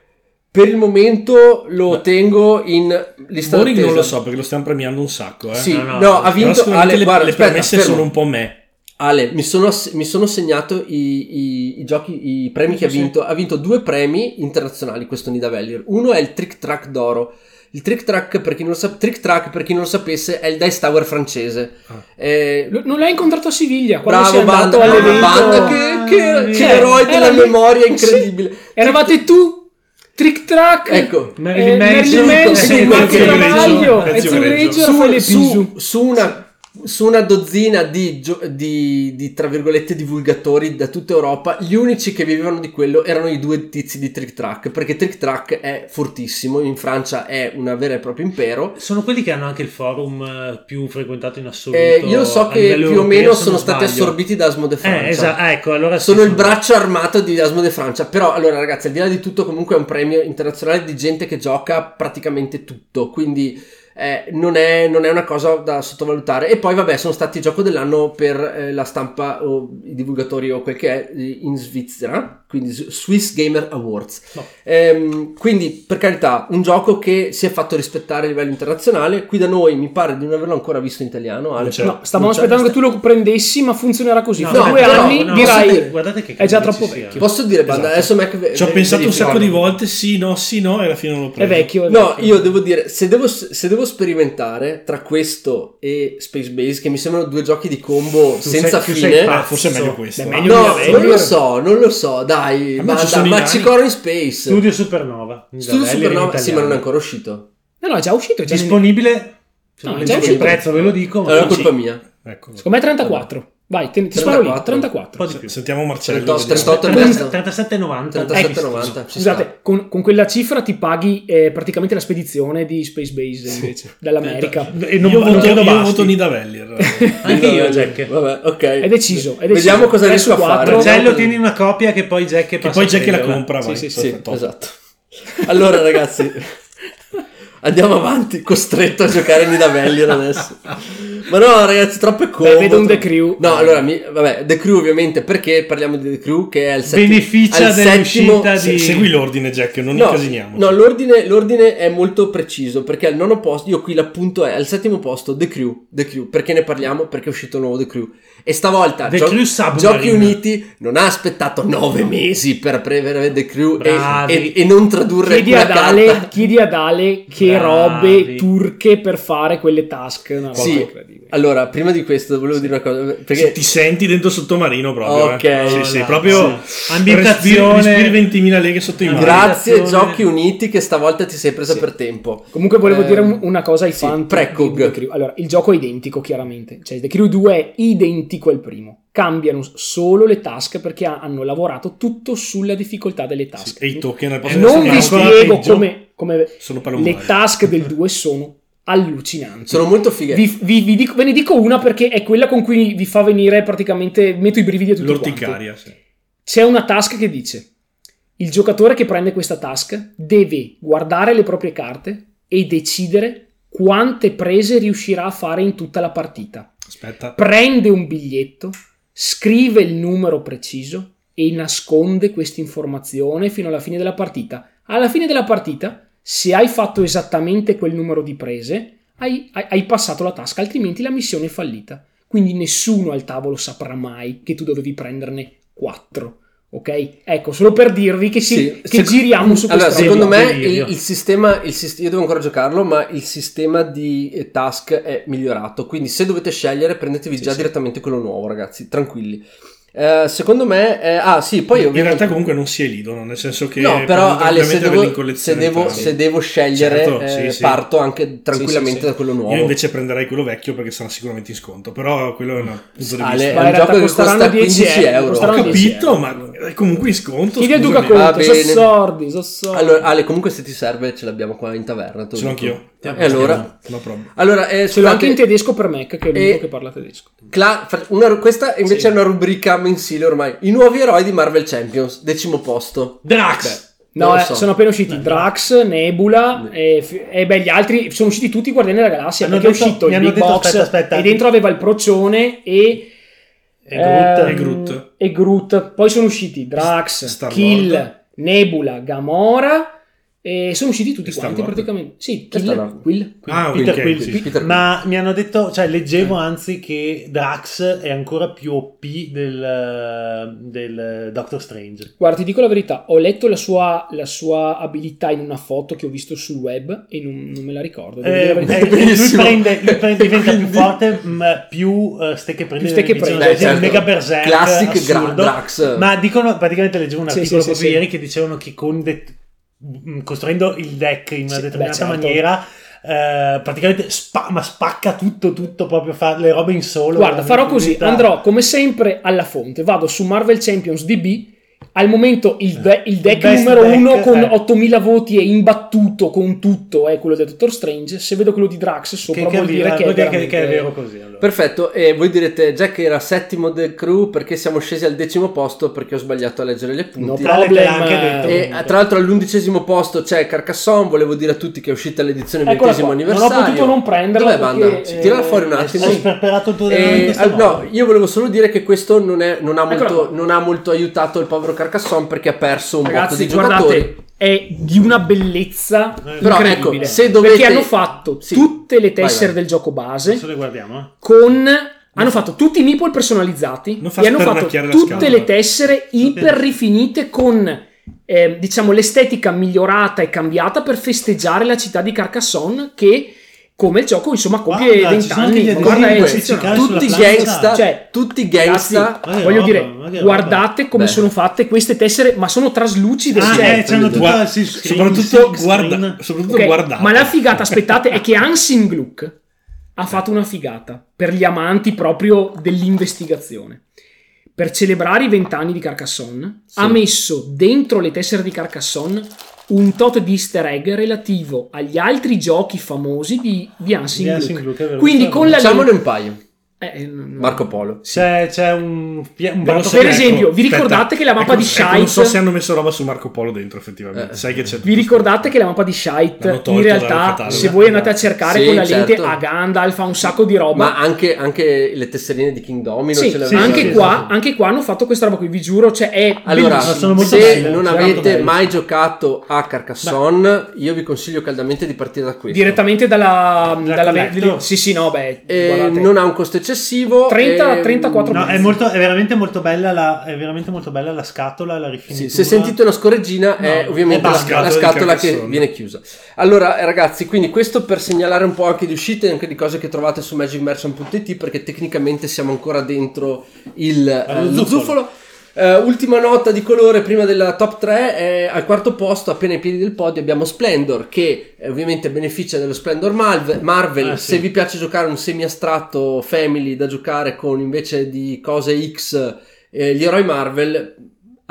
Per il momento lo tengo in lista Boring non lo so perché lo stiamo premiando un sacco eh. Sì, No, no, no, ha vinto Ale, le, guarda, le aspetta, premesse fermo. sono un po' me Ale, mi sono, mi sono segnato i, i- i giochi, i premi che ha sì. vinto. Ha vinto due premi internazionali questo Nidavellir. Uno è il Trick Track d'oro. Il Trick Track, per chi non lo, Trick Track, per chi non lo sapesse, è il Dice Tower francese. Ah. Eh, Non l'hai incontrato a Siviglia quando bravo, sei andato banda, all'evento? banda che, che, che Cioè, eroe della lì- memoria sì. incredibile. Eravate tu, Trick Track, Ecco. Marilyn eh, Manson, Marilyn Manson, eh, Max Ezio Greggio, e su, su- su una, su una dozzina di, di, di, tra virgolette divulgatori da tutta Europa, gli unici che vivevano di quello erano i due tizi di Trick Track, perché Trick Track è fortissimo, in Francia è una vera e propria impero. Sono quelli che hanno anche il forum eh, più frequentato in assoluto. Eh, io so che più o meno sono stati assorbiti da Asmo de Francia. Eh, esatto, ecco, allora sì, sono il braccio armato di Asmo de Francia. Però, allora, ragazzi, al di là di tutto, comunque è un premio internazionale di gente che gioca praticamente tutto. Quindi eh, non, è, non è una cosa da sottovalutare. E poi, vabbè, sono stati gioco dell'anno per eh, la stampa o i divulgatori o quel che è in Svizzera. Quindi Swiss Gamer Awards. No. Ehm, quindi, per carità, un gioco che si è fatto rispettare a livello internazionale. Qui da noi mi pare di non averlo ancora visto in italiano. Ale, però- No, stavamo aspettando che tu lo prendessi, ma funzionerà così. No, no, due però- anni no, dirai posso dire- guardate che è già troppo vecchio. Posso dire, Banda, Esatto. adesso Mac ci ho pensato un sacco di volte sì no sì no e alla fine non l'ho È preso vecchio. è No, vecchio. io devo dire, se devo, se devo sperimentare tra questo e Space Base, che mi sembrano due giochi di combo Tu senza sei- fine. pazzo. forse è meglio questo Beh, eh. meglio No, non lo so, non lo so, dai, A me ci Banda, sono i ma ci corro in Space. Studio Supernova. Studio Davelli Supernova, sì, ma non è ancora uscito. No, no, è già uscito. È già Disponibile. No, non è già il uscito. prezzo ve lo dico. ma Allora è colpa mia. Ecco. Secondo me 34. Vai, te, ti sparo lì. 34. 34. Un po' di più. Sentiamo Marcello. 38, vediamo. 38 e mezzo. 37,90. 37,90. ci Scusate, con, con quella cifra ti paghi eh, praticamente la spedizione di Space Base invece, dall'America. E non, Io, voto, io voto Nidavelli. allora. Anche io, Jack. Vabbè, ok. È deciso, è deciso. Vediamo cosa riesco a fare. Marcello, tieni una copia che poi Jack che poi che la prenderla. compra. vai. Sì, sì, Sì, esatto. Allora, ragazzi, *laughs* andiamo avanti. Costretto a giocare Nidavelli adesso. Ma no, ragazzi, troppo è comodo. vedo un The Crew. No, allora, mi- vabbè, The Crew, ovviamente, perché parliamo di The Crew, che è il settimo. Beneficia al settimo- dell'uscita Se- di... Segui l'ordine, Jack, non No, incasiniamoci. no l'ordine, l'ordine è molto preciso perché al nono posto, io qui l'appunto è al settimo posto The Crew, The Crew. Perché ne parliamo? Perché è uscito il nuovo The Crew. E stavolta The Gio- Crew. Giochi Uniti non ha aspettato nove mesi per prendere The Crew e, e- e non tradurre Chiedi ad, Ale, carta. chiedi ad Ale che Bravi. robe turche per fare quelle task. Una roba Sì, incredibile. Allora, prima di questo volevo dire una cosa. Se Perché ti senti dentro sottomarino proprio. Ok, eh. Sì, sì, voilà, proprio sì. Ambientazione. Respiri, respiri 20.000 leghe sotto i mani. grazie. Giochi Uniti che stavolta ti sei presa Sì. per tempo. Comunque volevo Ehm, dire un- una cosa ai sì, fan Precog. Allora, il gioco è identico chiaramente, cioè The Crew 2 è identico al primo. Cambiano solo le task perché ha- hanno lavorato tutto sulla difficoltà delle Sì, task. e i token al Eh, posto non vi spiego come, come le task del 2 sono allucinanti. Sono molto fighe. Vi, vi- vi dico- ve ne dico una perché è quella con cui vi fa venire praticamente metto i brividi a tutti quanti. L'orticaria, sì. C'è una task che dice: il giocatore che prende questa task deve guardare le proprie carte e decidere quante prese riuscirà a fare in tutta la partita. Aspetta. Prende un biglietto, scrive il numero preciso e nasconde questa informazione fino alla fine della partita. Alla fine della partita, se hai fatto esattamente quel numero di prese, hai, hai- hai passato la task, altrimenti la missione è fallita. Quindi nessuno al tavolo saprà mai che tu dovevi prenderne 4. Ok? Ecco, solo per dirvi che, si- Sì, che sec- giriamo su allora, questa secondo me il, il sistema, il io devo ancora giocarlo, ma il sistema di eh, task è migliorato. Quindi, se dovete scegliere, prendetevi Sì, già sì. direttamente quello nuovo, ragazzi. Tranquilli. Eh, secondo me, eh, ah, sì, poi in ovviamente- realtà comunque non si elidono, nel senso che No, però Ale, se in devo, se, collezione devo, se devo scegliere, Certo, eh, sì, sì. parto anche tranquillamente Sì, sì, sì. da quello nuovo. Io invece prenderei quello vecchio perché sarà sicuramente in sconto, però quello è un punto di Ale, vista. è Ma un in gioco che costa 10 15 euro, euro. Ho costeranno 10 capito, euro. ma è comunque in sconto. Chiedi a. Duca Conto, sono bene. sordi, sono sordi. Allora, Ale, comunque se ti serve ce l'abbiamo qua in taverna. Ce l'ho anch'io. E allora? No problem. Allora, eh, Ce l'ho anche in tedesco per Mac, che è l'unico E- che parla tedesco. Cla- una- questa invece Sì. è una rubrica mensile ormai. I nuovi eroi di Marvel Champions, decimo posto. Drax. No, Non lo eh, so. sono appena usciti Drax, Nebula e, f- e beh, gli altri sono usciti tutti i Guardiani della Galassia Hanno perché detto- è uscito il Big detto, Box aspetta, aspetta. e dentro aveva il procione e E Groot. ehm, E Groot. e Groot. Poi sono usciti Drax, Star-Lord. Kill, Nebula, Gamora e sono usciti tutti E quanti Star-Lord. praticamente. Sì, Kill, Star-Lord. Quill. Ah, Peter ok, Quill. sì. Peter Quill. Ma mi hanno detto, cioè leggevo anzi che Drax è ancora più OP del, del Doctor Strange. Guarda, ti dico la verità, ho letto la sua, la sua abilità in una foto che ho visto sul web e non, non me la ricordo. la Eh, eh, lui prende, lui prende- *laughs* diventa più forte, ma più eh, stecche prende. Più stecche prende, così, certo. Mega Berserk Classic assurdo. Drax. Ma dicono, praticamente leggevo un articolo sì, sì, proprio sì. ieri che dicevano che con de- mh, costruendo il deck in una Sì, determinata beh, certo. maniera eh, praticamente spa- ma spacca tutto tutto proprio fa le robe in solo Guarda, farò così, andrò come sempre alla fonte, vado su Marvel Champions DB, al momento il, de- il deck best numero deck, 1 con eh. 8000 voti e imbattuto con tutto è quello del Dottor Strange, se vedo quello di Drax che, sopra che, vuol dire che, vuol è, dire che- che è veramente- vero così allora. Perfetto, e voi direte Jack era settimo del crew perché siamo scesi al decimo posto perché ho sbagliato a leggere le No punti. Te problem. l'ha anche detto. E tra l'altro all'undicesimo posto c'è Carcassonne, volevo dire a tutti che è uscita l'edizione Eccola ventesimo qua, non ho anniversario. potuto non prenderla Dov'è Banda? perché, Sì, tirala eh, fuori un hai attimo. sperperato il tuo E, al- modo. no, io volevo solo dire che questo non, è- non ha, molto, non ha molto aiutato il povero Carcassonne perché ha perso un botto Ragazzi, di giocatori. guardate, è di una bellezza Però, incredibile. ecco, se dovete- Perché hanno fatto Sì. tutte le tessere Vai, vai. del gioco base adesso le guardiamo eh. con hanno fatto tutti i meeple personalizzati e hanno fatto tutte le tessere iper rifinite con eh, diciamo l'estetica migliorata e cambiata per festeggiare la città di Carcassonne che come il gioco insomma compie Guarda, ci sono 20 anche gli anni guarda è tutti gangsta, Cioè, tutti gangsta. Ragazzi, che voglio dire roba. guardate come Beh. sono fatte queste tessere ma sono traslucide Ah, cioè, eh, c'hanno tutta Guarda- la silk screen, soprattutto, guarda, soprattutto Ok, guardate. ma la figata aspettate è che Hansing Gluck ha fatto una figata per gli amanti proprio dell'investigazione per celebrare i vent'anni di Carcassonne Sì. ha messo dentro le tessere di Carcassonne un tot di easter egg relativo agli altri giochi famosi di, di Hansing quindi con la Diciamone un paio. Eh, eh, Marco Polo. C'è, c'è un, un so- Per fresco. esempio, vi Aspetta, ricordate che la mappa ecco- di ecco, non so Shite- se hanno messo roba su Marco Polo dentro, effettivamente. Eh. Sai che c'è Vi ricordate che la mappa di Shite in realtà se voi andate a cercare Sì, con la lente certo. a Gandalf ha un sacco di roba Ma anche, anche le tesserine di King Domino Sì, sì, anche, sì, qua, sì. anche qua hanno fatto questa roba qui, vi giuro, cioè è Allora, bellissimo. sono molto se belle, non avete mai giocato a Carcassonne, io vi consiglio caldamente di partire da questo. direttamente dalla, La dalla sì sì no beh Eh, non ha un costo eccessivo. 30, ehm, 34 No, è, molto, è veramente molto bella la, è veramente molto bella la scatola, la rifinitura. Sì, se sentite una scorreggina è No, ovviamente è la, basta. la Scatola scatola che viene chiusa. Allora, eh, ragazzi, quindi questo per segnalare un po' anche di uscite e anche di cose che trovate su magicmerchant.it perché tecnicamente siamo ancora dentro il, eh, lo lo zuffolo. zuffolo. Eh, ultima nota di colore prima della top 3 è al quarto posto appena ai piedi del podio abbiamo Splendor che eh, ovviamente beneficia dello Splendor Marvel, Marvel. Ah, sì. se vi piace giocare un semi astratto family da giocare con invece di cose X eh, gli eroi Marvel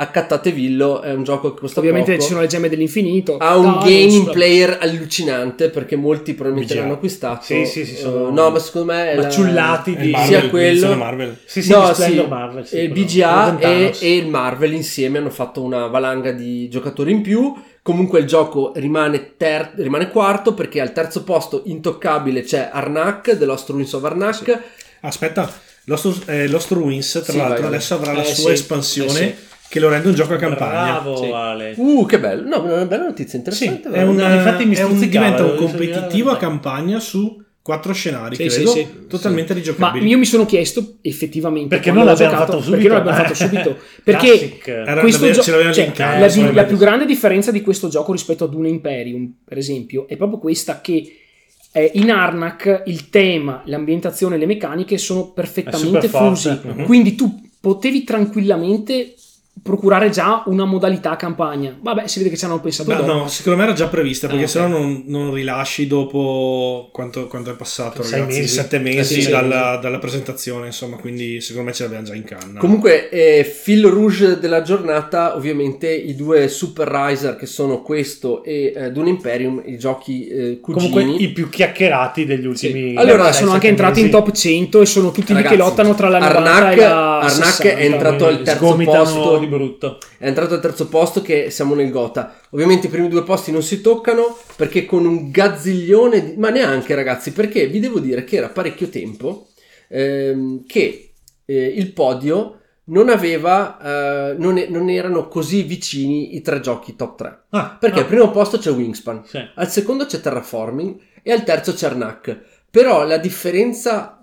accattatevillo è un gioco che costa ovviamente poco ci sono le gemme dell'infinito ha un gaming vabbè. player allucinante perché molti probabilmente l'hanno acquistato Sì, sì, sì, sono Eh, no ma secondo me è la- maciullati È di... Marvel, sia quello- Marvel. Sì, sì, no, sì, Marvel. Sì, e il BGA e, e il Marvel insieme hanno fatto una valanga di giocatori in più. Comunque il gioco rimane, ter- rimane quarto perché al terzo posto intoccabile c'è Arnak, The Lost Ruins of Arnak. Aspetta, Lost, eh, Lost Ruins, tra Sì, l'altro, vai, vai. adesso avrà la Eh, sua sì, espansione eh, che lo rende un gioco a campagna. Bravo, Sì. Ale. Uh, che bello! No, una bella notizia Sì, interessante. è un, No, infatti mi è un- diventa un competitivo la a campagna su quattro scenari, Sì, credo, sì, sì. totalmente ma rigiocabili. io mi sono chiesto effettivamente Perché non l'abbiamo giocato, fatto perché non subito? l'abbiamo fatto subito *laughs* perché Classic. Era- questo l'ave- gio- cioè, linkato, la, di- la avete- più grande differenza di questo gioco rispetto ad un Imperium, per esempio, è proprio questa che eh, in Arnak il tema, l'ambientazione e le meccaniche sono perfettamente È fusi. Mhm. Quindi tu potevi tranquillamente procurare già una modalità campagna. Vabbè, si vede che ci hanno pensato dopo. no, secondo me era già prevista perché Ah, ok. sennò non, non rilasci dopo quanto, quanto è passato, Sei ragazzi? mesi. Sette mesi sì, dalla, dalla presentazione, insomma, quindi secondo me ce l'abbiamo già in canna. Comunque, eh, fil rouge della giornata, ovviamente i due Super Riser che sono questo e eh, Dune Imperium, i giochi eh, cugini. Comunque i più chiacchierati degli ultimi... Allora, Allora, sei, sono anche entrati in mesi. top 100 e sono tutti Ragazzi, lì che lottano tra la 90 Arnak, e la Arnak 60. è entrato al terzo posto. Di brutto. È entrato al terzo posto che siamo nel Gota. Ovviamente i primi due posti non si toccano perché con un gazziglione, di- ma neanche ragazzi, perché vi devo dire che era parecchio tempo ehm, che eh, il podio non aveva, eh, non, e- non erano così vicini i tre giochi top 3. Ah, Perché no. al primo posto c'è Wingspan, Sì. al secondo c'è Terraforming e al terzo c'è Arnak. Però la differenza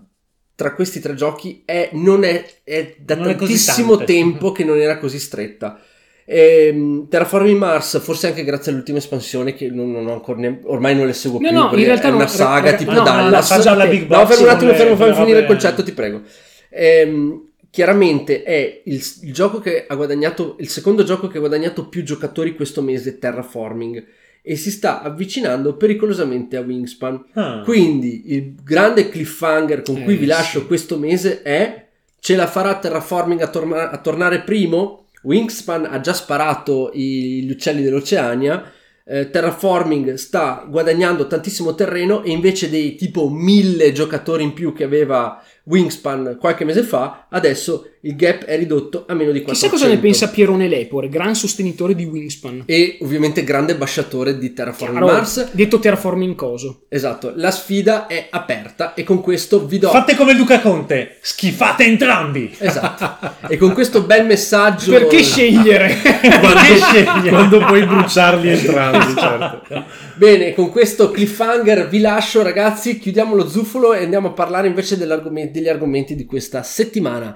tra questi tre giochi è, non è, è da Non è tantissimo tante. tempo che non era così stretta. Ehm, Terraforming Mars, forse anche grazie all'ultima espansione che non, non ho ancora ne- ormai non le seguo No, più. no, in realtà è una saga raga- tipo no, Dallas. la alla Big No, Box fermo un attimo, fermo, fammi finire il concetto, ti prego. Ehm, chiaramente è il, il gioco che ha guadagnato, il secondo gioco che ha guadagnato più giocatori questo mese, Terraforming, e si sta avvicinando pericolosamente a Wingspan. Ah. Quindi il grande cliffhanger con cui Eh, vi lascio sì. questo mese è ce la farà Terraforming a, torna- a tornare primo? Wingspan ha già sparato i- gli uccelli dell'Oceania. eh, Terraforming sta guadagnando tantissimo terreno e invece dei tipo mille giocatori in più che aveva Wingspan qualche mese fa, adesso il gap è ridotto a meno di 400. Chissà cosa ne pensa Pierone Lepore, gran sostenitore di Wingspan. E ovviamente grande basciatore di Terraforming Chiaro, Mars. detto terraforming coso. Esatto, la sfida è aperta e con questo vi do Fate come Luca Conte, schifate entrambi. Esatto. e con questo bel messaggio Perché scegliere? *laughs* Perché sceglie? Quando puoi bruciarli entrambi, certo. Bene, con questo cliffhanger vi lascio ragazzi, chiudiamo lo zufolo e andiamo a parlare invece dell'argom- degli argomenti di questa settimana.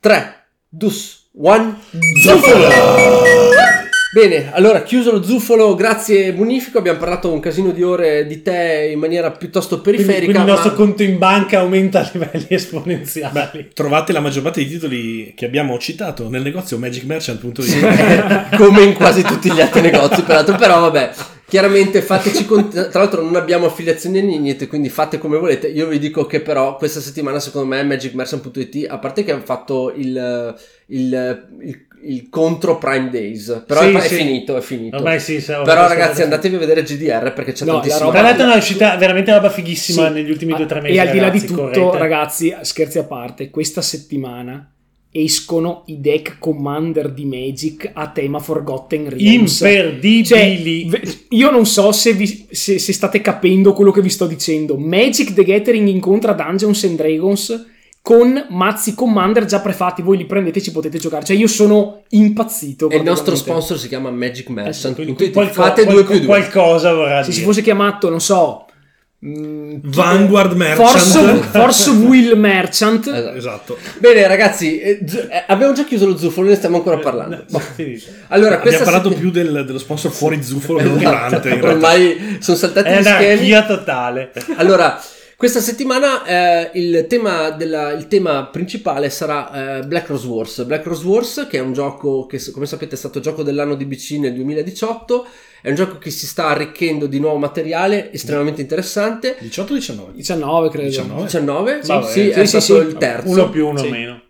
3, 2, 1, zufolo! Bene, allora chiuso lo zufolo, grazie Bonifico, abbiamo parlato un casino di ore di te in maniera piuttosto Quindi, periferica. quindi il nostro ma- conto in banca aumenta a livelli *laughs* esponenziali. Trovate la maggior parte dei titoli che abbiamo citato nel negozio magicmerchant.it. *laughs* Come in quasi tutti gli altri negozi, peraltro, però vabbè. Chiaramente fateci con- *laughs* tra l'altro non abbiamo affiliazioni né niente, quindi fate come volete. Io vi dico che però questa settimana secondo me magicmerchant.it, a parte che hanno fatto il, il, il- il contro Prime Days, però Sì, è, è sì. finito, è finito. Ormai sì, però ragazzi andatevi a vedere GDR perché c'è No, la tantissima roba- Tra l'altro è una uscita veramente roba fighissima Sì. negli ultimi due o tre mesi. E al di là di tutto, correte. ragazzi, scherzi a parte, questa settimana escono i deck Commander di Magic a tema Forgotten Realms. Cioè, imperdibili. ve- io non so se, vi- se- se state capendo quello che vi sto dicendo. Magic the Gathering incontra Dungeons and Dragons con mazzi Commander già prefatti. Voi li prendete e ci potete giocare. Cioè, io sono impazzito. E il nostro sponsor si chiama Magic Merchant. Quindi Quindi qualco- fate due qualco- più due. Qualcosa vorrà Se si dire. fosse chiamato, non so. Mm, Vanguard Merchant. Force, *laughs* Force Will Merchant. Esatto. Esatto. Bene ragazzi, eh, z- eh, abbiamo già chiuso lo zufolo, ne stiamo ancora parlando. No, finito. Allora, Abbiamo questa parlato setti- più del- dello sponsor fuori zufolo che *laughs* Esatto, durante. Ormai sono saltati È gli schemi. anarchia totale. Allora, questa settimana eh, il, tema della- il tema principale sarà eh, Black Rose Wars. Black Rose Wars, che è un gioco che, come sapete, è stato gioco dell'anno di BC nel 2018. È un gioco che si sta arricchendo di nuovo materiale, estremamente interessante. 18-19. 19, credo. 19. 19, sì, Vabbè, sì, sì, è sì, stato sì. il terzo. Uno più, uno Sì. meno.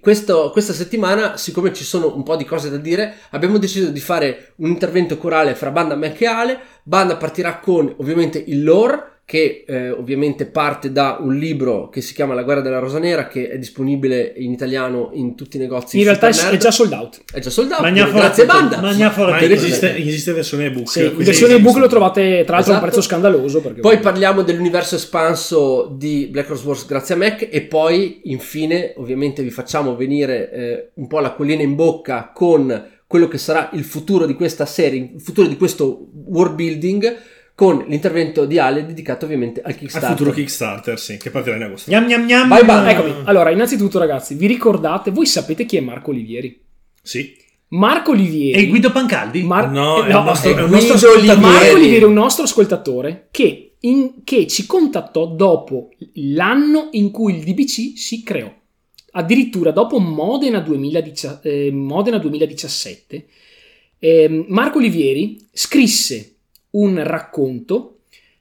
Questo- questa settimana, siccome ci sono un po' di cose da dire, abbiamo deciso di fare un intervento corale fra Banda, Mac e Ale. Banda partirà con ovviamente il lore, che eh, ovviamente parte da un libro che si chiama La guerra della rosa nera, che è disponibile in italiano in tutti i negozi. In realtà è, già sold out. È già sold out. Magna grazie forte, Banda. magna forte. Ma Vedete- esiste, esiste versione ebook. Sì, in versione ebook lo trovate tra l'altro a un Esatto. prezzo scandaloso. Poi parliamo dell'universo espanso di Black Rose Wars grazie a Mac e poi infine ovviamente vi facciamo venire eh, un po' la collina in bocca con quello che sarà il futuro di questa serie, il futuro di questo world building con l'intervento di Ale dedicato ovviamente al Al Kickstarter. futuro Kickstarter, sì, che partirà in agosto. Gnam gnam gnam. Vai, vai, Eccomi. Allora, innanzitutto, ragazzi, vi ricordate, voi sapete chi è Marco Olivieri? Sì. Marco Olivieri. E Guido Pancaldi? Mar- No, eh, è un nostro, è un nostro ascoltatore. Marco Olivieri. È un nostro ascoltatore che, in- che ci contattò dopo l'anno in cui il DBC si creò. Addirittura dopo Modena, 2010 eh, Modena 2017, ehm, Marco Olivieri scrisse un racconto,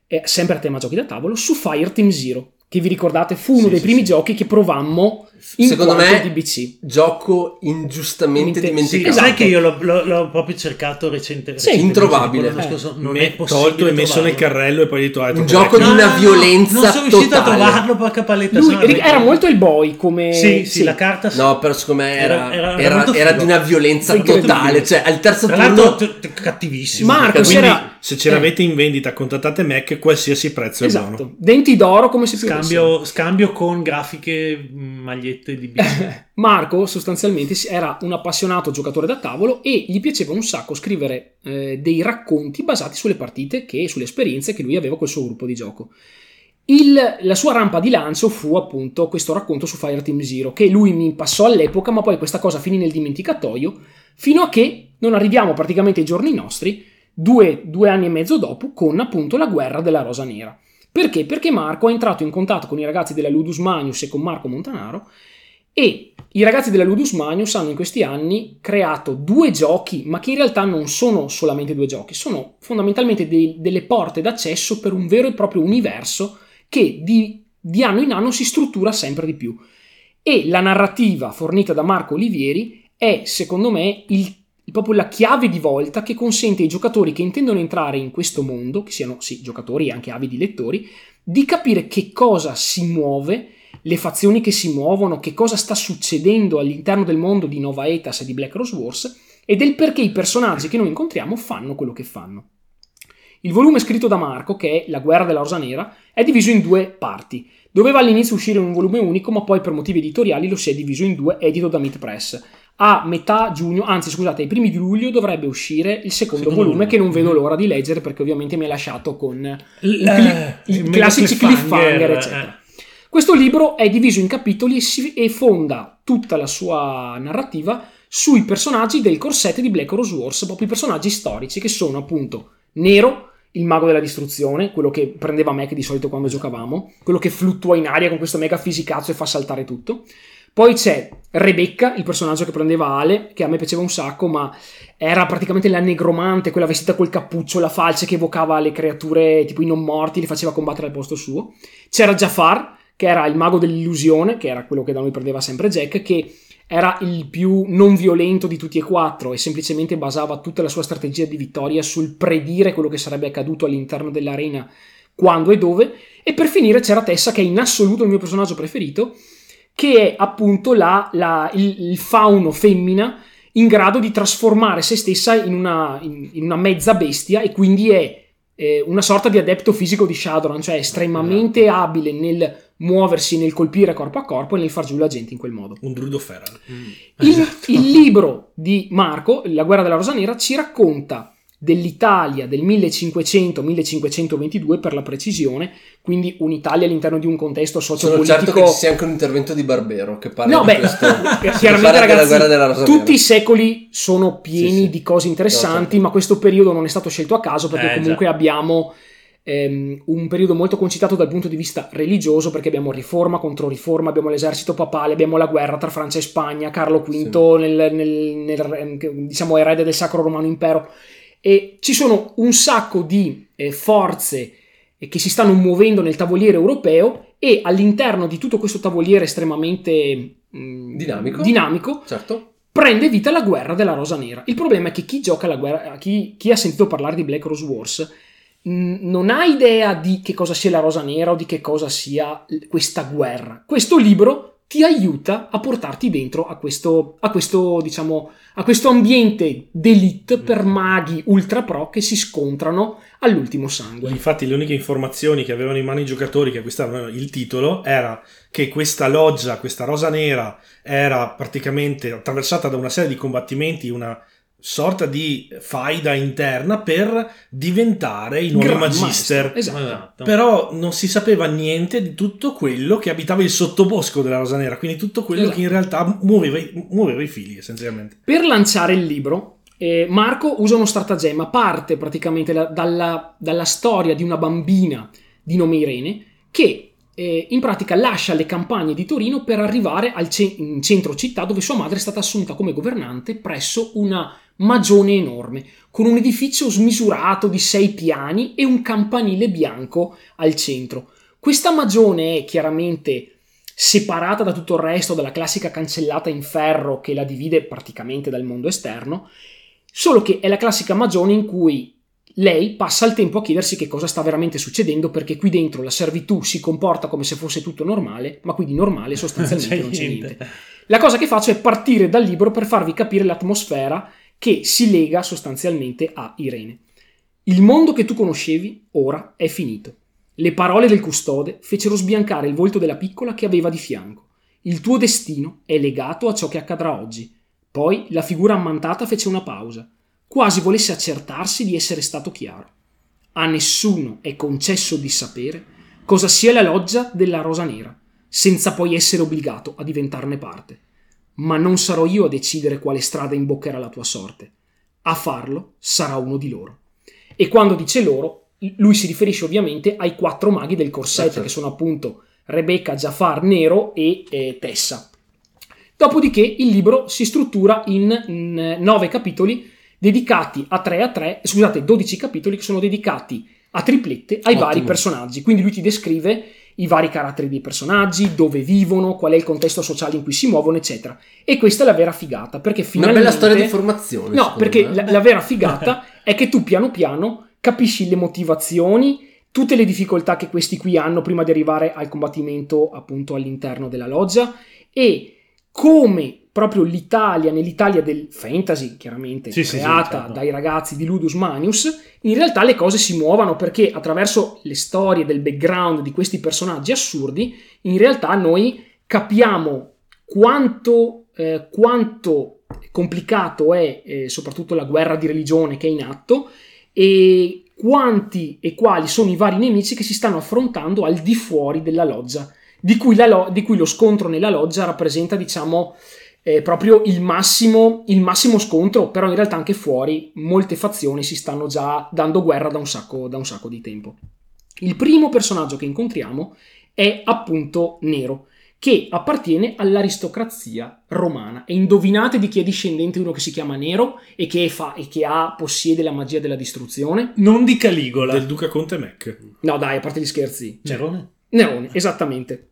eh, sempre a tema giochi da tavolo, su Fireteam Zero, che vi ricordate fu uno Sì, dei sì, primi sì. giochi che provammo in Secondo me DBC. gioco ingiustamente Mente- dimenticato. Sì, sai Esatto. che io l'ho, l'ho- l'ho proprio cercato recente, Sì, recentemente, introvabile. scorso, non Me- è possibile tolto e messo nel carrello e poi hai detto ah, è Un gioco di una violenza non sono riuscito totale. a trovarlo, porca paletta. Lui sono- era molto il boy come... Sì, sì, la carta sì. No, però secondo me era, Era- era- era- era era di una violenza totale. Cioè, al terzo turno cattivissimo. Marco, Quindi se ce l'avete in vendita contattate Mac, qualsiasi prezzo è buono. Esatto, denti d'oro come più Scambio, scambio con grafiche, mh, magliette di BC. *laughs* Marco sostanzialmente era un appassionato giocatore da tavolo e gli piaceva un sacco scrivere eh, dei racconti basati sulle partite che, sulle esperienze che lui aveva col suo gruppo di gioco. Il- la sua rampa di lancio fu appunto questo racconto su Fireteam Zero che lui mi passò all'epoca ma poi questa cosa finì nel dimenticatoio fino a che non arriviamo praticamente ai giorni nostri due, due anni e mezzo dopo con appunto la guerra della Rosa Nera. Perché? Perché Marco è entrato in contatto con i ragazzi della Ludus Magnus e con Marco Montanaro e i ragazzi della Ludus Magnus hanno in questi anni creato due giochi, ma che in realtà non sono solamente due giochi, sono fondamentalmente dei- delle porte d'accesso per un vero e proprio universo che di, di anno in anno si struttura sempre di più. E la narrativa fornita da Marco Olivieri è, secondo me, il proprio la chiave di volta che consente ai giocatori che intendono entrare in questo mondo, che siano sì giocatori e anche avidi lettori, di capire che cosa si muove, le fazioni che si muovono, che cosa sta succedendo all'interno del mondo di Nova Etas e di Black Rose Wars e del perché i personaggi che noi incontriamo fanno quello che fanno. Il volume scritto da Marco, che è La guerra della Rosa Nera, è diviso in due parti. Doveva all'inizio uscire in un volume unico, ma poi per motivi editoriali lo si è diviso in due, edito da Meat Press. A metà giugno, anzi scusate, ai primi di luglio dovrebbe uscire il secondo, Secondo volume che non vedo l'ora di leggere perché ovviamente mi ha lasciato con L- i, eh, i classici cliffhanger, eh. eccetera. Questo libro è diviso in capitoli e, si- e fonda tutta la sua narrativa sui personaggi del corsetto di Black Rose Wars, proprio i personaggi storici che sono appunto Nero, il mago della distruzione, quello che prendeva Mac di solito quando giocavamo, quello che fluttua in aria con questo mega fisicazzo e fa saltare tutto. Poi c'è Rebecca, il personaggio che prendeva Ale, che a me piaceva un sacco, ma era praticamente la negromante, quella vestita col cappuccio, la falce che evocava le creature tipo i non morti, li faceva combattere al posto suo. C'era Jafar, che era il mago dell'illusione, che era quello che da noi prendeva sempre Jack, che era il più non violento di tutti e quattro e semplicemente basava tutta la sua strategia di vittoria sul predire quello che sarebbe accaduto all'interno dell'arena quando e dove. E per finire c'era Tessa, che è in assoluto il mio personaggio preferito, che è appunto la, la, il, il, fauno femmina in grado di trasformare se stessa in una, in, in una mezza bestia e quindi è eh, una sorta di adepto fisico di Shadowrun, cioè estremamente esatto. abile nel muoversi, nel colpire corpo a corpo e nel far giù la gente in quel modo. Un druido feral. Mm. Il, esatto. il libro di Marco, La guerra della Rosa Nera, ci racconta dell'Italia del 1500-1522 per la precisione, quindi un'Italia all'interno di un contesto sociopolitico. Sono certo che ci sia anche un intervento di Barbero che parla no, di beh, questo. *laughs* chiaramente ragazzi, tutti i secoli sono pieni sì, sì. di cose interessanti, no, certo. ma questo periodo non è stato scelto a caso perché eh, comunque già. abbiamo ehm, un periodo molto concitato dal punto di vista religioso perché abbiamo riforma contro riforma, abbiamo l'esercito papale, abbiamo la guerra tra Francia e Spagna, Carlo V sì. nel, nel, nel, diciamo erede del Sacro Romano Impero e ci sono un sacco di eh, forze eh, che si stanno muovendo nel tavoliere europeo e all'interno di tutto questo tavoliere estremamente mh, mm, dinamico, dinamico certo. prende vita la guerra della Rosa Nera. Il problema è che chi gioca la guerra, chi, chi ha sentito parlare di Black Rose Wars, mh, non ha idea di che cosa sia la Rosa Nera o di che cosa sia questa guerra. Questo libro ti aiuta a portarti dentro a questo, a questo, diciamo, a questo ambiente d'elite per maghi ultra pro che si scontrano all'ultimo sangue. Infatti, le uniche informazioni che avevano in mano i giocatori che acquistavano il titolo era che questa loggia, questa rosa nera, era praticamente attraversata da una serie di combattimenti, una sorta di faida interna per diventare i nuovi Gran Magister. Esatto. esatto. Però non si sapeva niente di tutto quello che abitava il sottobosco della Rosa Nera, quindi tutto quello esatto. che in realtà muoveva, muoveva, i figli essenzialmente. Per lanciare il libro, eh, Marco usa uno stratagemma, parte praticamente la, dalla, dalla storia di una bambina di nome Irene che eh, in pratica lascia le campagne di Torino per arrivare al ce- in centro città dove sua madre è stata assunta come governante presso una magione enorme, con un edificio smisurato di sei piani e un campanile bianco al centro. Questa magione è chiaramente separata da tutto il resto dalla classica cancellata in ferro che la divide praticamente dal mondo esterno, solo che è la classica magione in cui lei passa il tempo a chiedersi che cosa sta veramente succedendo perché qui dentro la servitù si comporta come se fosse tutto normale, ma qui di normale sostanzialmente *laughs* non c'è, non c'è niente. niente. La cosa che faccio è partire dal libro per farvi capire l'atmosfera che si lega sostanzialmente a Irene. Il mondo che tu conoscevi ora è finito. Le parole del custode fecero sbiancare il volto della piccola che aveva di fianco. Il tuo destino è legato a ciò che accadrà oggi. Poi la figura ammantata fece una pausa, quasi volesse accertarsi di essere stato chiaro. A nessuno è concesso di sapere cosa sia la loggia della Rosa Nera, senza poi essere obbligato a diventarne parte ma non sarò io a decidere quale strada imboccherà la tua sorte. A farlo sarà uno di loro. E quando dice loro, lui si riferisce ovviamente ai quattro maghi del corsetto, certo. che sono appunto Rebecca, Jafar, Nero e eh, Tessa. Dopodiché il libro si struttura in, in nove capitoli dedicati a 3 a 3, scusate, 12 capitoli che sono dedicati a triplette ai Ottimo. vari personaggi. Quindi lui ti descrive i vari caratteri dei personaggi, dove vivono, qual è il contesto sociale in cui si muovono, eccetera. E questa è la vera figata, perché finalmente... Una bella storia di formazione. No, perché la, la, vera figata *laughs* è che tu piano piano capisci le motivazioni, tutte le difficoltà che questi qui hanno prima di arrivare al combattimento appunto all'interno della loggia e come proprio l'Italia, nell'Italia del fantasy, chiaramente sì, creata sì, certo. dai ragazzi di Ludus Manius, in realtà le cose si muovono perché attraverso le storie del background di questi personaggi assurdi, in realtà noi capiamo quanto, eh, quanto complicato è eh, soprattutto la guerra di religione che è in atto e quanti e quali sono i vari nemici che si stanno affrontando al di fuori della loggia, di cui, lo- di cui lo scontro nella loggia rappresenta, diciamo, è proprio il massimo, il massimo scontro, però in realtà anche fuori molte fazioni si stanno già dando guerra da un sacco, da un sacco di tempo. Il primo personaggio che incontriamo è appunto Nero, che appartiene all'aristocrazia romana. E indovinate di chi è discendente uno che si chiama Nero e che, fa, e che ha, possiede la magia della distruzione? Non di Caligola. Del Duca Conte Mac. No, dai, a parte gli scherzi. Nerone? Nerone, esattamente.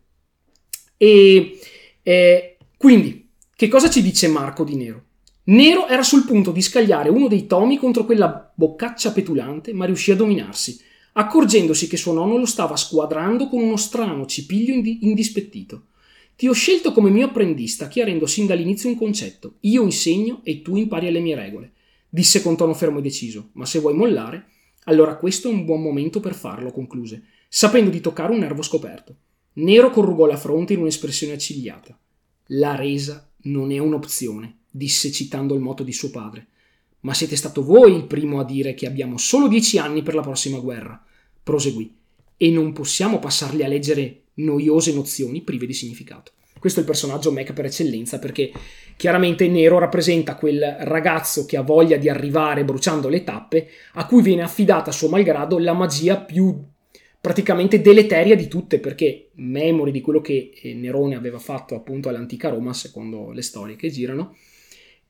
E eh, quindi, che cosa ci dice Marco di Nero? Nero era sul punto di scagliare uno dei tomi contro quella boccaccia petulante, ma riuscì a dominarsi, accorgendosi che suo nonno lo stava squadrando con uno strano cipiglio indi- indispettito. Ti ho scelto come mio apprendista, chiarendo sin dall'inizio un concetto. Io insegno e tu impari alle mie regole. Disse con tono fermo e deciso, ma se vuoi mollare, allora questo è un buon momento per farlo, concluse, sapendo di toccare un nervo scoperto. Nero corrugò la fronte in un'espressione accigliata. La resa non è un'opzione, disse citando il motto di suo padre. Ma siete stato voi il primo a dire che abbiamo solo dieci anni per la prossima guerra. Proseguì. E non possiamo passarli a leggere noiose nozioni prive di significato. Questo è il personaggio Mac per eccellenza perché chiaramente Nero rappresenta quel ragazzo che ha voglia di arrivare bruciando le tappe, a cui viene affidata a suo malgrado la magia più praticamente deleteria di tutte perché memori di quello che eh, Nerone aveva fatto appunto all'antica Roma secondo le storie che girano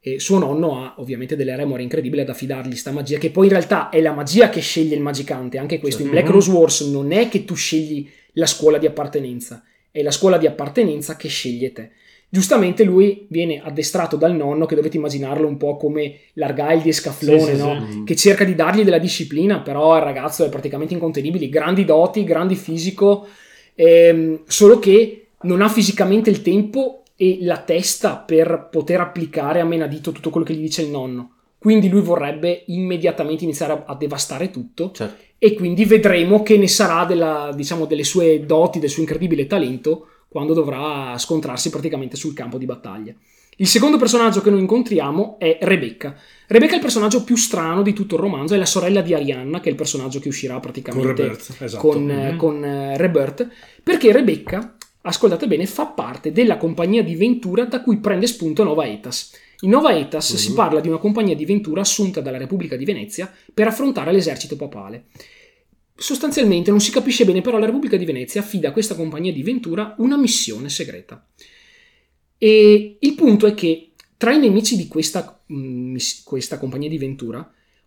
e suo nonno ha ovviamente delle remore incredibili ad affidargli sta magia che poi in realtà è la magia che sceglie il magicante anche questo. In Black Rose Wars non è che tu scegli la scuola di appartenenza è la scuola di appartenenza che sceglie te giustamente lui viene addestrato dal nonno che dovete immaginarlo un po' come l'Argyle di Escaflone Sì, sì, no? sì. che cerca di dargli della disciplina però il ragazzo è praticamente incontenibile grandi doti, grandi fisico ehm, solo che non ha fisicamente il tempo e la testa per poter applicare a menadito tutto quello che gli dice il nonno. Quindi lui vorrebbe immediatamente iniziare a, a devastare tutto Certo. e quindi vedremo che ne sarà della, diciamo, delle sue doti, del suo incredibile talento quando dovrà scontrarsi praticamente sul campo di battaglia. Il secondo personaggio che noi incontriamo è Rebecca. Rebecca è il personaggio più strano di tutto il romanzo, è la sorella di Arianna, che è il personaggio che uscirà Con praticamente Rebirth, esatto. con, eh, con eh, Rebirth, perché Rebecca, ascoltate bene, fa parte della compagnia di Ventura da cui prende spunto Nova Etas. In Nova Etas si parla di una compagnia di Ventura assunta dalla Repubblica di Venezia per affrontare l'esercito papale. Sostanzialmente non si capisce bene, però la Repubblica di Venezia affida a questa compagnia di Ventura una missione segreta. E il punto è che tra i nemici di questa, mm, questa compagnia di Ventura,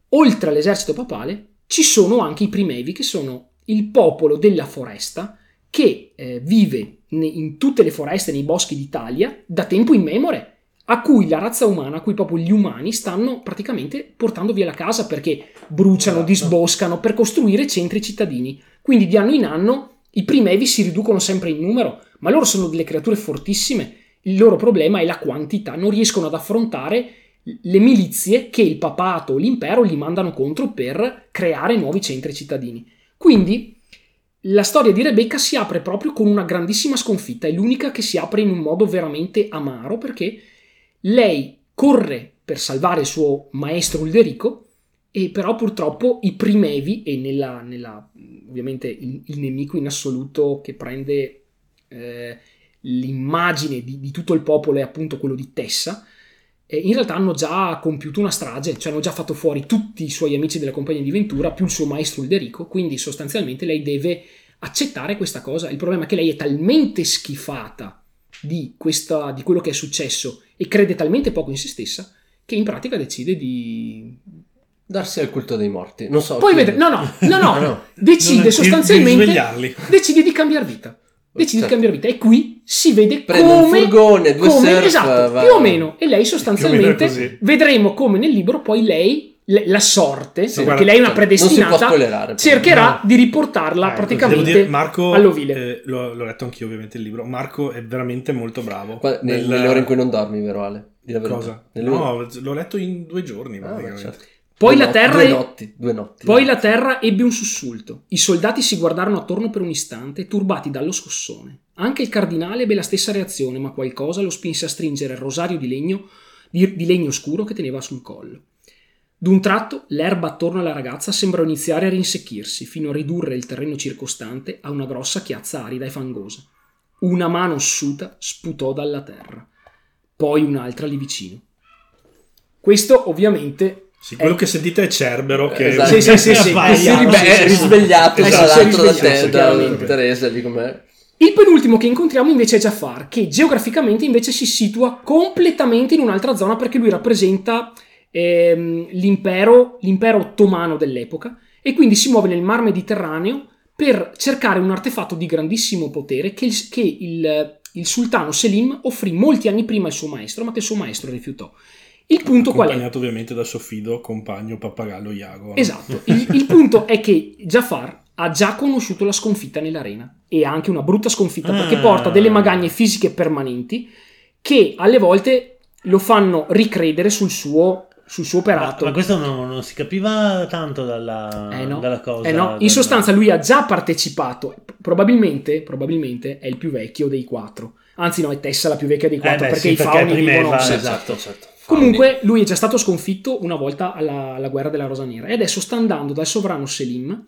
oltre all'esercito papale, ci sono anche i primevi, che sono il popolo della foresta che eh, vive in tutte le foreste, nei boschi d'Italia, da tempo immemore, a cui la razza umana, a cui proprio gli umani stanno praticamente portando via la casa perché bruciano, Esatto. disboscano per costruire centri cittadini. Quindi di anno in anno i primevi si riducono sempre in numero, ma loro sono delle creature fortissime. Il loro problema è la quantità, non riescono ad affrontare le milizie che il papato o l'impero gli mandano contro per creare nuovi centri cittadini. Quindi la storia di Rebecca si apre proprio con una grandissima sconfitta, è l'unica che si apre in un modo veramente amaro perché lei corre per salvare il suo maestro Ulderico e però purtroppo i primevi e nella, nella- ovviamente il, il nemico in assoluto che prende eh, l'immagine di, di tutto il popolo è appunto quello di Tessa eh, in realtà hanno già compiuto una strage, cioè hanno già fatto fuori tutti i suoi amici della compagnia di Ventura più il suo maestro Ulderico, quindi sostanzialmente lei deve accettare questa cosa. Il problema è che lei è talmente schifata di, questa, di quello che è successo e crede talmente poco in se stessa che in pratica decide di... Darsi al culto dei morti. Non so. Poi vedere... No, no, no, no, *laughs* no. decide sostanzialmente... di svegliarli. decide di cambiare vita. Decide Certo. di cambiare vita e qui si vede Prende un come... furgone, due come- surf, esatto, va- più o meno. E lei sostanzialmente vedremo come nel libro poi lei, le- la sorte, Sì, perché guarda, lei è una predestinata, cercherà No. di riportarla Eh, praticamente dire, Marco, all'ovile. eh, l'ho, l'ho letto anch'io ovviamente il libro. Marco è veramente molto bravo. Qua- nel- Nel- Nelle ore in cui non dormi, vero Ale? Cosa? No, l'ho letto in due giorni. Ah, praticamente. certo. Poi Due la notti- terra Due è- notti. Due notti. Poi la terra ebbe un sussulto. I soldati si guardarono attorno per un istante, turbati dallo scossone. Anche il cardinale ebbe la stessa reazione, ma qualcosa lo spinse a stringere il rosario di legno, di, di legno scuro che teneva sul collo. D'un tratto, l'erba attorno alla ragazza sembrò iniziare a rinsecchirsi, fino a ridurre il terreno circostante a una grossa chiazza arida e fangosa. Una mano ossuta sputò dalla terra. poi un'altra lì vicino. Questo ovviamente Sì, quello Eh. che sentite è Cerbero che Esatto. Sì, sì, sì, sì. *laughs* Eh, E si Sì, ribe- sì, è sì, risvegliato sì, tra l'altro da te, da. Teresa lì com'è. Il penultimo che incontriamo invece è Jafar, che geograficamente invece si situa completamente in un'altra zona perché lui rappresenta ehm, l'impero, l'impero ottomano dell'epoca e quindi si muove nel mar Mediterraneo per cercare un artefatto di grandissimo potere che il, che il- il sultano Selim offrì molti anni prima al suo maestro, ma che il suo maestro rifiutò. Il punto qual è? accompagnato ovviamente dal suo fido compagno pappagallo Iago. Esatto, il, il punto è che Jafar ha già conosciuto la sconfitta nell'arena e anche una brutta sconfitta perché Ah. porta delle magagne fisiche permanenti che alle volte lo fanno ricredere sul suo, sul suo Ma, operato. ma questo non, non si capiva tanto dalla, Eh no, dalla cosa. eh no, in dal- sostanza lui ha già partecipato, probabilmente, probabilmente è il più vecchio dei quattro. Anzi no, è Tessa la più vecchia dei quattro Eh beh, perché sì, i perché fauni vivono... Eva- sì. esatto. certo. Comunque lui è già stato sconfitto una volta alla, alla guerra della Rosa Nera e adesso sta andando dal sovrano Selim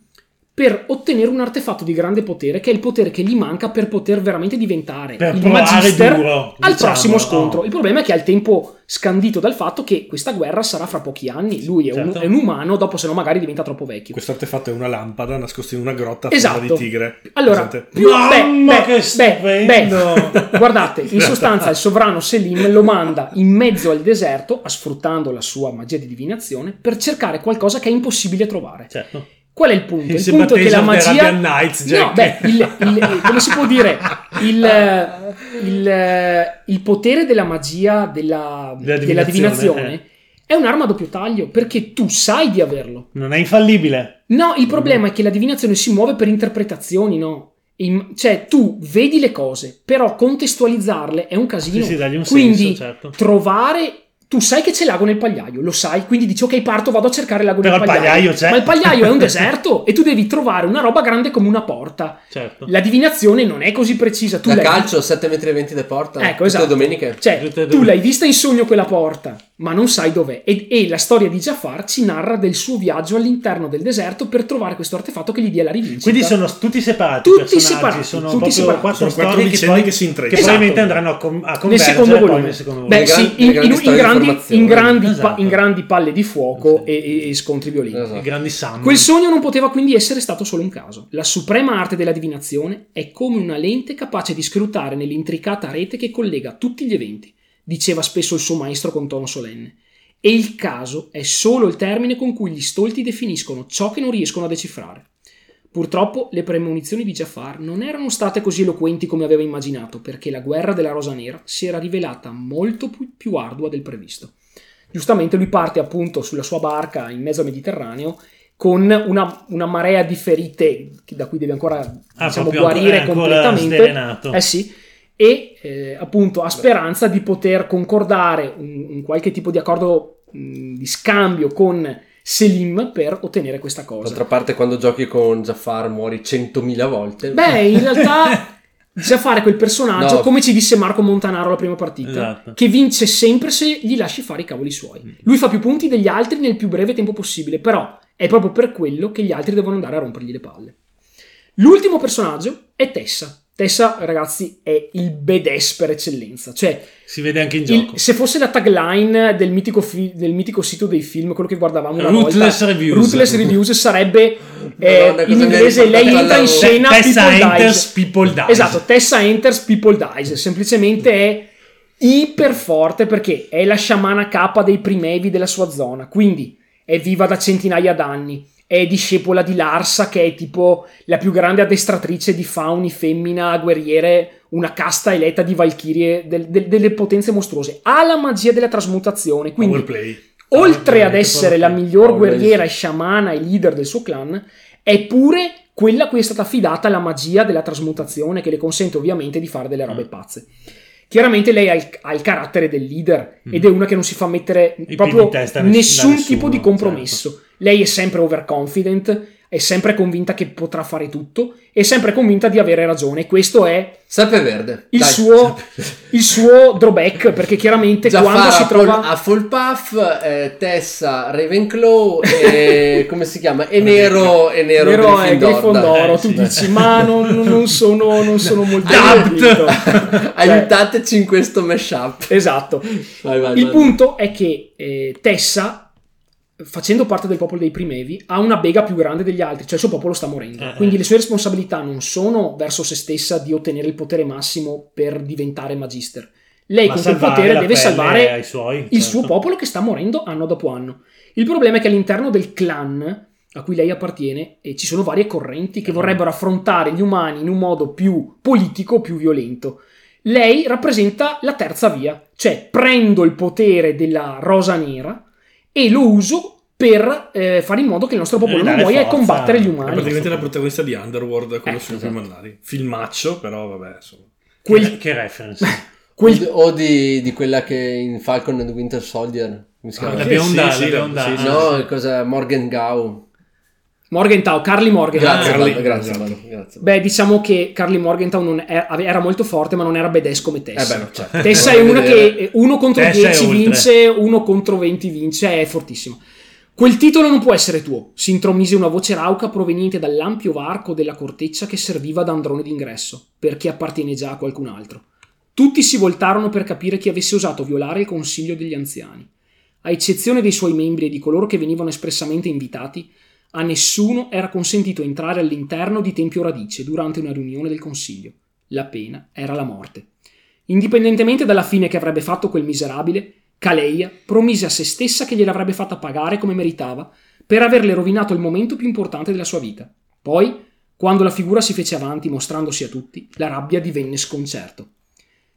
per ottenere un artefatto di grande potere che è il potere che gli manca per poter veramente diventare Per il magister duro, al diciamo, prossimo scontro. oh. Il problema è che ha il tempo scandito dal fatto che questa guerra sarà fra pochi anni. Lui è, Certo. un, è un umano, dopo se no magari diventa troppo vecchio. Questo artefatto è una lampada nascosta in una grotta Esatto. di tigre. Allora, più, Mamma, beh, che beh, stupendo! beh, *laughs* guardate, in sostanza il sovrano Selim lo manda in mezzo al deserto, sfruttando la sua magia di divinazione, per cercare qualcosa che è impossibile trovare. Certo. Qual è il punto? Il Se punto è che la magia... Nights, No, beh, il, il- come si può dire? Il, il- il potere della magia, della, Della della divinazione, divinazione, è un'arma a doppio taglio, perché tu sai di averlo. Non è infallibile. No, il problema è che la divinazione si muove per interpretazioni, no? In- cioè, tu vedi le cose, però contestualizzarle è un casino. Sì, sì, un quindi senso, certo. trovare. Tu sai che c'è l'ago nel pagliaio, lo sai, quindi dici ok, parto, vado a cercare l'ago Però nel pagliaio. pagliaio c'è. Ma il pagliaio è un deserto e tu devi trovare una roba grande come una porta. Certo. La divinazione non è così precisa. Tu Da l'hai- calcio 7 metri e 20 de porta. Ecco, tutte esatto. domeniche. Cioè, Tutte tu l'hai vista in sogno quella porta, ma non sai dov'è. E, e la storia di Jafar ci narra del suo viaggio all'interno del deserto per trovare questo artefatto che gli dia la rivincita. Quindi sono tutti separati. Tutti separati, sono tutti separati. quattro Sono quattro storie che poi che si intrecciano. che Esatto. probabilmente andranno a, com- a convergere nel secondo volume. Beh, sì, in, in- in di grandi, in grandi Esatto. pa- in grandi palle di fuoco e, e- e scontri violenti. Esatto. Grandi Sam. Quel sogno non poteva quindi essere stato solo un caso. La suprema arte della divinazione è come una lente capace di scrutare nell'intricata rete che collega tutti gli eventi, diceva spesso il suo maestro con tono solenne. E il caso è solo il termine con cui gli stolti definiscono ciò che non riescono a decifrare. Purtroppo le premonizioni di Jafar non erano state così eloquenti come aveva immaginato, perché la guerra della Rosa Nera si era rivelata molto più, ardua del previsto. Giustamente lui parte appunto sulla sua barca in mezzo al Mediterraneo con una, una marea di ferite da cui deve ancora Ah, diciamo, guarire ancora completamente. Eh sì, e eh, appunto ha speranza di poter concordare un, un qualche tipo di accordo mh, di scambio con Selim per ottenere questa cosa. D'altra parte, quando giochi con Jafar muori 100.000 volte. Beh, in realtà *laughs* bisogna fare quel personaggio, No. come ci disse Marco Montanaro la prima partita, Esatto. che vince sempre se gli lasci fare i cavoli suoi. Lui fa più punti degli altri nel più breve tempo possibile, però è proprio per quello che gli altri devono andare a rompergli le palle. L'ultimo personaggio è Tessa. Tessa, ragazzi, è il badass per eccellenza. Cioè, Si vede anche in il- gioco. se fosse la tagline del mitico, fi- del mitico sito dei film, quello che guardavamo una Ruthless volta, Reviews. Ruthless Reviews sarebbe *laughs* eh, Madonna, in inglese lei entra in scena, Tessa people enters, dies. people dies. Esatto, Tessa enters, people dies. Semplicemente è iper forte perché è la sciamana capa dei primevi della sua zona, quindi è viva da centinaia d'anni. È discepola di Larsa, che è tipo la più grande addestratrice di fauni, femmina, guerriere, una casta eletta di valchirie del- del- delle potenze mostruose. Ha la magia della trasmutazione, quindi oltre ad essere la miglior guerriera e sciamana e leader del suo clan, è pure quella a cui è stata affidata la magia della trasmutazione che le consente ovviamente di fare delle robe Mm. pazze. Chiaramente lei ha il, ha il carattere del leader Mm. ed è una che non si fa mettere piedi proprio nessun nessuno, tipo di compromesso. Lei è sempre overconfident, è sempre convinta che potrà fare tutto, è sempre convinta di avere ragione. Questo è Serpe verde. il Dai. suo, il suo drawback, perché chiaramente Già quando si trova... a full puff, eh, Tessa, Ravenclaw e *laughs* come si chiama? E Nero, e Nero, Nero è Grifondoro, dai. tu dici ma non, non sono, non sono *laughs* molto Aiut- convinto." Cioè, *laughs* Aiutateci in questo mashup. esatto Vai, vai, il vai. punto è che eh, Tessa facendo parte del popolo dei primevi ha una bega più grande degli altri cioè il suo popolo sta morendo Eh, quindi eh. le sue responsabilità non sono verso se stessa di ottenere il potere massimo per diventare magister lei Ma con quel potere deve salvare suoi, il certo. suo popolo che sta morendo anno dopo anno. Il problema è che all'interno del clan a cui lei appartiene eh, ci sono varie correnti che vorrebbero affrontare gli umani in un modo più politico, più violento. Lei rappresenta la terza via, cioè prendo il potere della rosa nera e lo uso per eh, fare in modo che il nostro popolo non dare muoia e combattere gli È umani. praticamente la protagonista di Underworld, quello Eh, sui esatto. primi andati. Filmaccio, però vabbè, insomma. Quel- Che, che reference. *laughs* quel- O di, di quella che in Falcon and the Winter Soldier. Come si Ah, chiama? la sì, bionda, sì, la sì, bionda. sì, sì, Ah, no, cosa? Morgan Gau. Morgenthau, Carly Morgenthau. Grazie, Carly, grazie. Baldo, grazie. Beh, diciamo che Carly Morgenthau non è- era molto forte, ma non era badass come Tessa. Eh beh, no, certo. Tessa è una che uno contro Tessa è 10 oltre. vince, uno contro 20 vince, è fortissima. Quel titolo non può essere tuo, si intromise una voce rauca proveniente dall'ampio varco della corteccia che serviva da androne d'ingresso, perché appartiene già a qualcun altro. Tutti si voltarono per capire chi avesse osato violare il consiglio degli anziani. A eccezione dei suoi membri e di coloro che venivano espressamente invitati, a nessuno era consentito entrare all'interno di Tempio Radice durante una riunione del consiglio. La pena era la morte. Indipendentemente dalla fine che avrebbe fatto quel miserabile, Caleia promise a se stessa che gliel'avrebbe fatta pagare come meritava per averle rovinato il momento più importante della sua vita. Poi, quando la figura si fece avanti mostrandosi a tutti, la rabbia divenne sconcerto.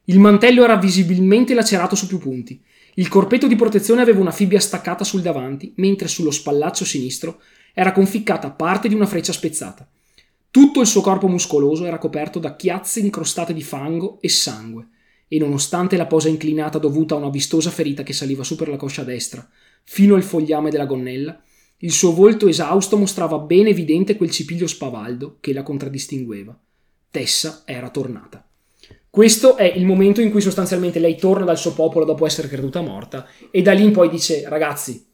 Il mantello era visibilmente lacerato su più punti. Il corpetto di protezione aveva una fibbia staccata sul davanti, mentre sullo spallaccio sinistro era conficcata parte di una freccia spezzata. Tutto il suo corpo muscoloso era coperto da chiazze incrostate di fango e sangue, e nonostante la posa inclinata dovuta a una vistosa ferita che saliva su per la coscia destra, fino al fogliame della gonnella, il suo volto esausto mostrava ben evidente quel cipiglio spavaldo che la contraddistingueva. Tessa era tornata. Questo è il momento in cui sostanzialmente lei torna dal suo popolo dopo essere creduta morta e da lì in poi dice ragazzi,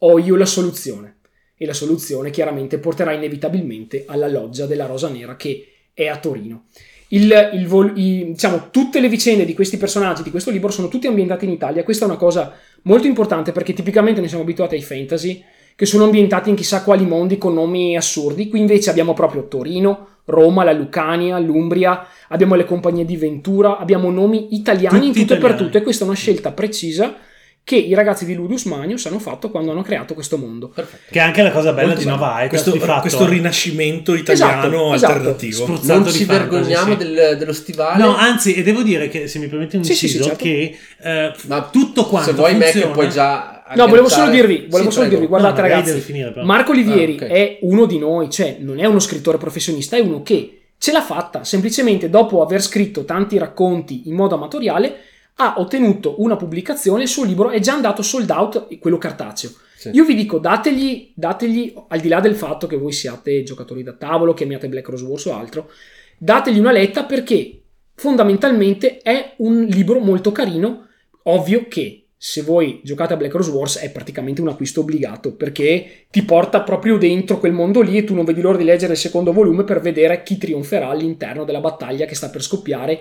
ho io la soluzione. E la soluzione chiaramente porterà inevitabilmente alla loggia della Rosa Nera che è a Torino. Il- il vol- i- diciamo, tutte le vicende di questi personaggi di questo libro sono tutte ambientate in Italia. Questa è una cosa molto importante perché tipicamente ne siamo abituati ai fantasy che sono ambientati in chissà quali mondi con nomi assurdi. Qui invece abbiamo proprio Torino, Roma, la Lucania, l'Umbria, abbiamo le compagnie di Ventura, abbiamo nomi italiani in Tutti tutto e per italiani. tutto e questa è una scelta precisa che i ragazzi di Ludus Magnus hanno fatto quando hanno creato questo mondo. Perfetto. Che è anche la cosa bella Molto di. Nova Aetas, Questo, fatto. questo rinascimento italiano Esatto, esatto. alternativo. Spruzzato Non di ci fantasy, vergogniamo sì. del- dello stivale. No, anzi, e devo dire che se mi permette un Sì, sì, sì, inciso, certo. che eh, Ma tutto quanto Se vuoi funziona... Mac puoi già No, volevo solo dirvi, volevo Sì, solo dirvi, guardate No, ragazzi, finire. Marco Olivieri Ah, ok. è uno di noi, cioè non è uno scrittore professionista, è uno che ce l'ha fatta, semplicemente dopo aver scritto tanti racconti in modo amatoriale, ha ottenuto una pubblicazione, il suo libro è già andato sold out, quello cartaceo. Sì. Io vi dico, dategli, dategli, al di là del fatto che voi siate giocatori da tavolo, che amiate Black Rose Wars o altro, dategli una letta perché fondamentalmente è un libro molto carino, ovvio che se voi giocate a Black Rose Wars è praticamente un acquisto obbligato perché ti porta proprio dentro quel mondo lì e tu non vedi l'ora di leggere il secondo volume per vedere chi trionferà all'interno della battaglia che sta per scoppiare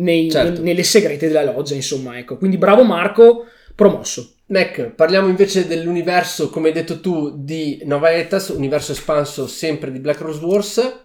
nei- Certo. nel- nelle segrete della loggia, insomma, ecco. Quindi bravo Marco, promosso. Mac, parliamo invece dell'universo, come hai detto tu, di Nova Etas, universo espanso sempre di Black Rose Wars.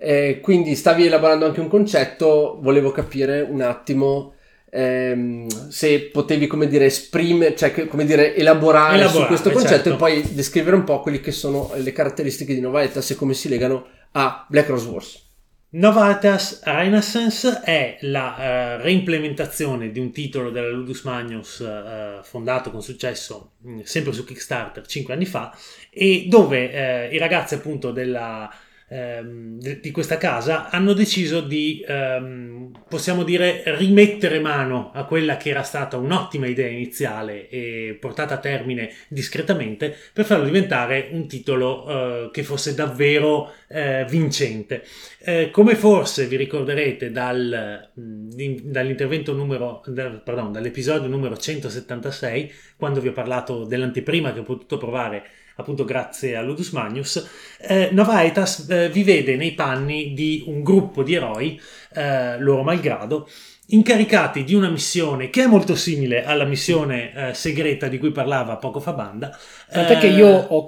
Eh, quindi stavi elaborando anche un concetto, volevo capire un attimo ehm, se potevi, come dire, esprimere, cioè che- come dire, elaborare, su Elaborare, questo concetto certo. e poi descrivere un po' quelle che sono le caratteristiche di Nova Etas e come si legano a Black Rose Wars. Novatas Renaissance è la eh, reimplementazione di un titolo della Ludus Magnus eh, fondato con successo mh, sempre su Kickstarter 5 anni fa e dove eh, i ragazzi appunto della, ehm, di, questa casa hanno deciso di, ehm, possiamo dire, rimettere mano a quella che era stata un'ottima idea iniziale e portata a termine discretamente per farlo diventare un titolo eh, che fosse davvero eh, vincente. Eh, come forse vi ricorderete dal, dall'intervento numero, da, pardon, dall'episodio numero 176, quando vi ho parlato dell'anteprima che ho potuto provare appunto grazie a Ludus Magnus, eh, Novaitas eh, vi vede nei panni di un gruppo di eroi, eh, loro malgrado, incaricati di una missione che è molto simile alla missione eh, segreta di cui parlava poco fa Banda. Tant'è eh, che io ho,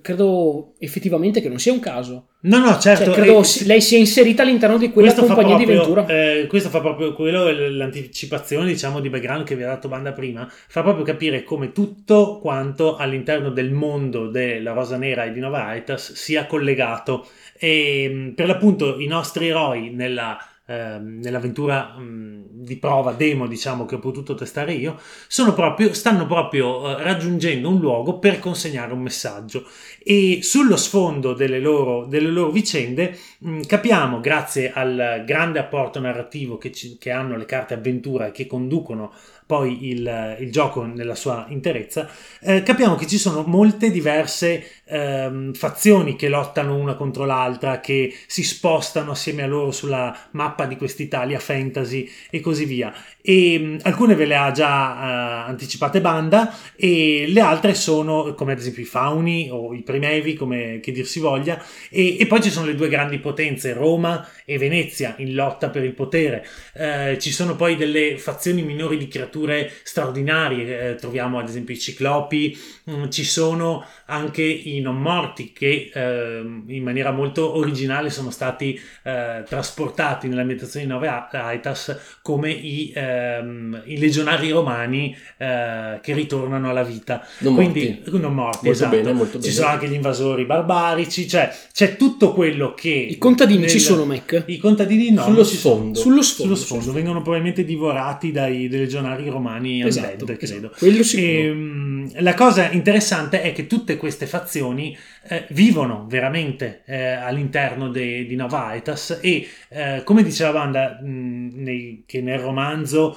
credo effettivamente che non sia un caso. No, no, certo. Cioè, credo eh, lei sia inserita all'interno di quella compagnia proprio, di Ventura. Eh, questo fa proprio quello, l'anticipazione, diciamo, di background che vi ha dato Banda prima, fa proprio capire come tutto quanto all'interno del mondo della Rosa Nera e di Nova Aitas sia collegato. E per l'appunto i nostri eroi nella Ehm, nell'avventura mh, di prova demo diciamo che ho potuto testare io proprio, stanno proprio uh, raggiungendo un luogo per consegnare un messaggio. E sullo sfondo delle loro, delle loro vicende mh, capiamo grazie al grande apporto narrativo che, ci, che hanno le carte avventura e che conducono poi il, il gioco nella sua interezza, eh, capiamo che ci sono molte diverse ehm, fazioni che lottano una contro l'altra, che si spostano assieme a loro sulla mappa di quest'Italia fantasy e così via. E mh, alcune ve le ha già eh, anticipate Banda e le altre sono come ad esempio i Fauni o i Primevi, come che dir si voglia, e, e poi ci sono le due grandi potenze, Roma e Venezia, in lotta per il potere. Eh, ci sono poi delle fazioni minori di creature creature straordinarie, eh, troviamo ad esempio i ciclopi, mm, ci sono anche i non morti che eh, in maniera molto originale sono stati eh, trasportati nell'ambientazione di Nove Aitas come i, ehm, i legionari romani eh, che ritornano alla vita. Non Quindi, morti. Non morti, molto esatto. bene, molto Ci bene. sono anche gli invasori barbarici, cioè c'è tutto quello che... I contadini nel... ci sono, Mac? I contadini no. Sullo sfondo. Sullo sfondo. Sullo sfondo. Vengono probabilmente divorati dai, dai legionari romani esatto, undead, credo. Esatto. Sicuro. E, ehm, la cosa interessante è che tutte queste fazioni eh, vivono veramente eh, all'interno de, di Nova Aetas e eh, come diceva Wanda mh, nei, che nel romanzo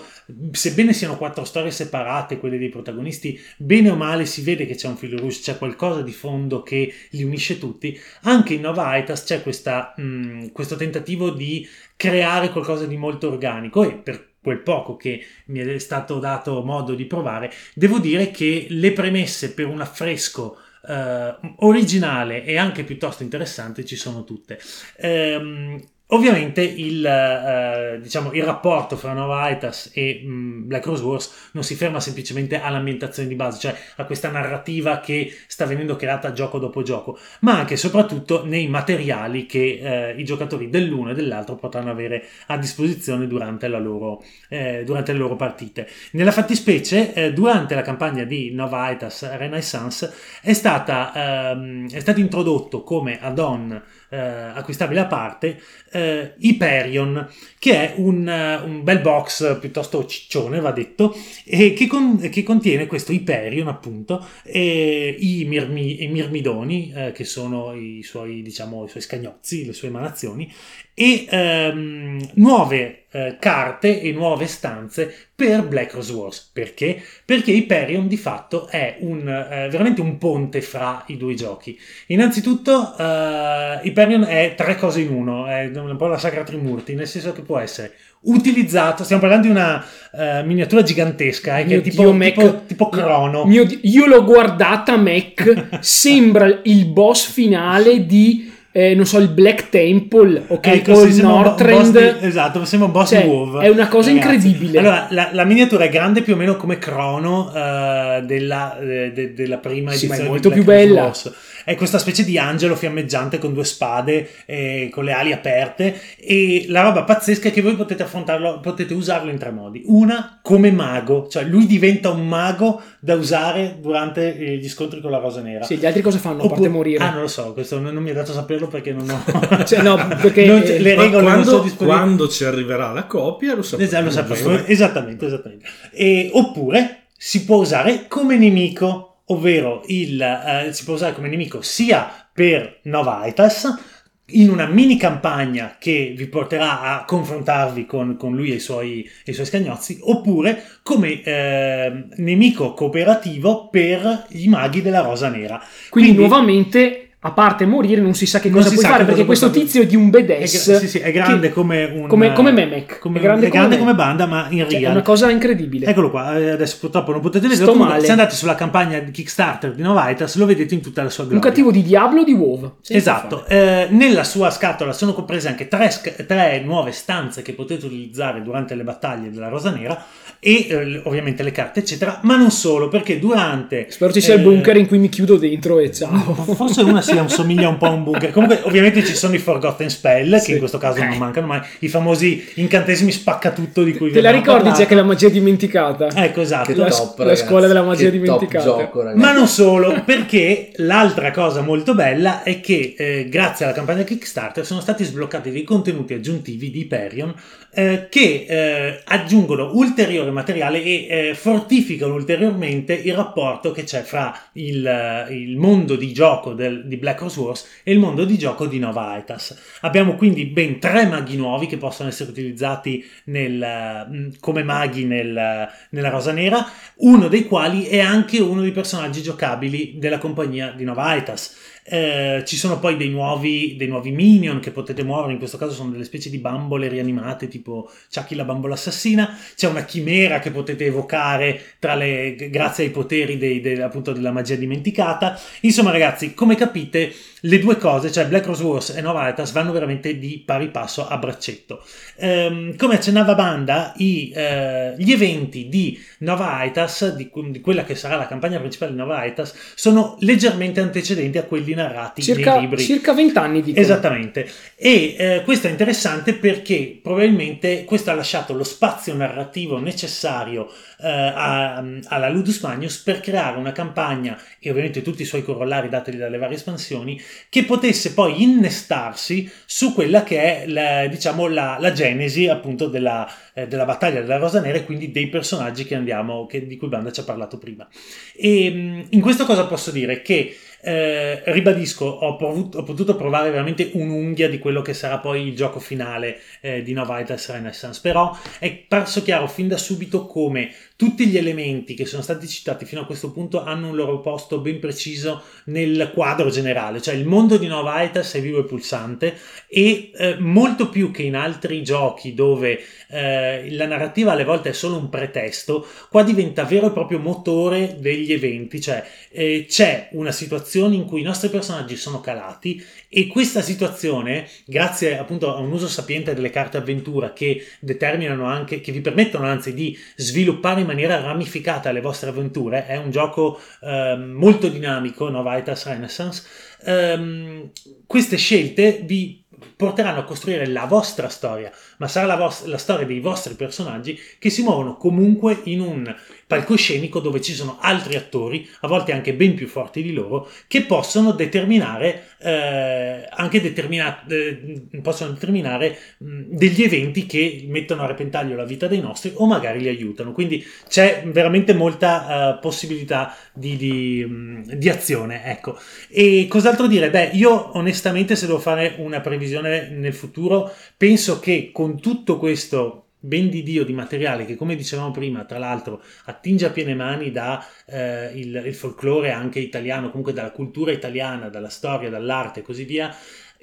sebbene siano quattro storie separate quelle dei protagonisti bene o male si vede che c'è un filo rouge c'è qualcosa di fondo che li unisce tutti anche in Nova Aetas c'è questa, mh, questo tentativo di creare qualcosa di molto organico e per quel poco che mi è stato dato modo di provare, devo dire che le premesse per un affresco eh, originale e anche piuttosto interessante ci sono tutte. Ehm, Ovviamente il, eh, diciamo, il, rapporto fra Nova Aitas e mh, mm, Black Rose Wars non si ferma semplicemente all'ambientazione di base, cioè a questa narrativa che sta venendo creata gioco dopo gioco, ma anche e soprattutto nei materiali che eh, i giocatori dell'uno e dell'altro potranno avere a disposizione durante, loro, eh, durante le loro partite. Nella fattispecie, eh, durante la campagna di Nova Aitas Renaissance è, stata, ehm, è stato introdotto come add-on eh, acquistabile a parte, eh, Hyperion, che è un, uh, un, bel box piuttosto ciccione, va detto, e che, con, che contiene questo Hyperion, appunto, e i, mirmi, i mirmidoni, eh, che sono i suoi, diciamo, i suoi scagnozzi, le sue emanazioni, e ehm, nuove eh, carte e nuove stanze per Black Rose Wars. Perché? Perché Hyperion di fatto è un, eh, veramente un ponte fra i due giochi. Innanzitutto eh, Hyperion è tre cose in uno, è un po' la Sacra Trimurti, nel senso che può essere utilizzato, stiamo parlando di una uh, miniatura gigantesca, eh, che è tipo, Dio, tipo, Mac, tipo crono. Mio, io l'ho guardata, Mac, *laughs* sembra il boss finale di eh, non so, il Black Temple, ok, ecco, o il Northrend. esatto, sembra un boss cioè, WoW. È una cosa ragazzi. incredibile. Allora, la, la, miniatura è grande più o meno come Crono uh, della, de, de, della prima sì, edizione. ma è molto più bella. Wars è questa specie di angelo fiammeggiante con due spade, eh, con le ali aperte e la roba pazzesca è che voi potete affrontarlo, potete usarlo in tre modi. Una come mago, cioè lui diventa un mago da usare durante eh, gli scontri con la rosa nera. Sì, gli altri cosa fanno? Oppure, a parte morire? Ah, non lo so, questo non, non mi è dato saperlo perché non ho... *laughs* cioè, no, perché non, le regole quando, non sono Quando ci arriverà la copia lo sapremo. Esatto, lo sapremo. Esattamente, esattamente. E, oppure si può usare come nemico ovvero il, eh, si può usare come nemico sia per Novaitas in una mini campagna che vi porterà a confrontarvi con, con lui e i, suoi, e i suoi scagnozzi, oppure come eh, nemico cooperativo per i maghi della Rosa Nera. Quindi, nuovamente a parte morire non si sa che cosa puoi fare perché questo fare. tizio è di un È, badass gra- sì, sì, è grande che- come un come, come Memek come, è grande, è grande come, come, banda, ma in Cioè, è real una cosa incredibile Eccolo qua, eh, adesso purtroppo non potete vedere. Comunque. Se andate sulla campagna di Kickstarter di Novaitas lo vedete in tutta la sua un gloria. cattivo di Diablo o di WoW Esatto. Eh, nella sua scatola sono comprese anche tre, tre nuove stanze che potete utilizzare durante le battaglie della Rosa Nera e eh, ovviamente le carte eccetera, ma non solo perché durante... spero ci sia eh, il bunker in cui mi chiudo dentro e ciao Forse una si assomiglia un po' a un bunker. Comunque, ovviamente ci sono i Forgotten Spell, Sì. che in questo caso Eh. non mancano mai, i famosi incantesimi spaccatutto di cui vi te la ricordi parlato. Jack la magia dimenticata Ecco, esatto. Che La- top, la scuola della magia Che dimenticata. Top gioco. Ma non solo, perché l'altra cosa molto bella è che eh, grazie alla campagna Kickstarter sono stati sbloccati dei contenuti aggiuntivi di Hyperion eh, che eh, aggiungono ulteriore materiale e eh, fortificano ulteriormente il rapporto che c'è fra il, eh, il mondo di gioco del- di Black Horse Wars e il mondo di gioco di Nova Aetas. Abbiamo quindi ben tre maghi nuovi che possono essere utilizzati nel, eh, come maghi nel- nella Rosa Nera, uno dei quali è anche uno dei personaggi giocabili della compagnia di Nova Aetas. Eh, ci sono poi dei nuovi, dei nuovi minion che potete muovere, in questo caso sono delle specie di bambole rianimate tipo Chucky la bambola assassina, c'è una chimera che potete evocare le, grazie ai poteri dei- dei- appunto della magia dimenticata. Insomma ragazzi, come capite le due cose, cioè Black Rose Wars e Nova Aetas vanno veramente di pari passo a braccetto. Ehm, come accennava Banda, i, eh, gli eventi di Nova Aetas, di, di quella che sarà la campagna principale di Nova Aetas, sono leggermente antecedenti a quelli narrati nei circa, libri. circa 20 anni di Esattamente, e eh, questo è interessante perché probabilmente questo ha lasciato lo spazio narrativo necessario eh, a- alla Ludus Magnus per creare una campagna e ovviamente tutti i suoi corollari dateli dalle varie espansioni che potesse poi innestarsi su quella che è la, diciamo la, la genesi appunto della, eh, della battaglia della Rosa Nera e quindi dei personaggi che andiamo che- di cui Banda ci ha parlato prima. E mh, in questo cosa posso dire? Che eh, ribadisco, ho, provuto- ho potuto provare veramente un'unghia di quello che sarà poi il gioco finale eh, di Itas Renaissance, però è parso chiaro fin da subito come tutti gli elementi che sono stati citati fino a questo punto hanno un loro posto ben preciso nel quadro generale, cioè il mondo di Nova Itas è vivo e pulsante e eh, molto più che in altri giochi dove eh, la narrativa alle volte è solo un pretesto, qua diventa vero e proprio motore degli eventi, cioè eh, c'è una situazione in cui i nostri personaggi sono calati e questa situazione, grazie appunto a un uso sapiente delle carte avventura che determinano anche, che vi permettono anzi di sviluppare in maniera ramificata le vostre avventure, è un gioco eh, molto dinamico, Novaitas Renaissance, ehm, queste scelte vi porteranno a costruire la vostra storia, ma sarà la, vos- la storia dei vostri personaggi che si muovono comunque in un palcoscenico dove ci sono altri attori, a volte anche ben più forti di loro, che possono determinare eh, anche determina- eh, possono determinare mh, degli eventi che mettono a repentaglio la vita dei nostri o magari li aiutano. Quindi c'è veramente molta eh, possibilità di, di, mh, di azione. Ecco. E cos'altro dire? Beh, io onestamente, se devo fare una previsione nel futuro, penso che con tutto questo ben di Dio di materiale che come dicevamo prima tra l'altro attinge a piene mani da eh, il, folklore anche italiano comunque dalla cultura italiana dalla storia dall'arte e così via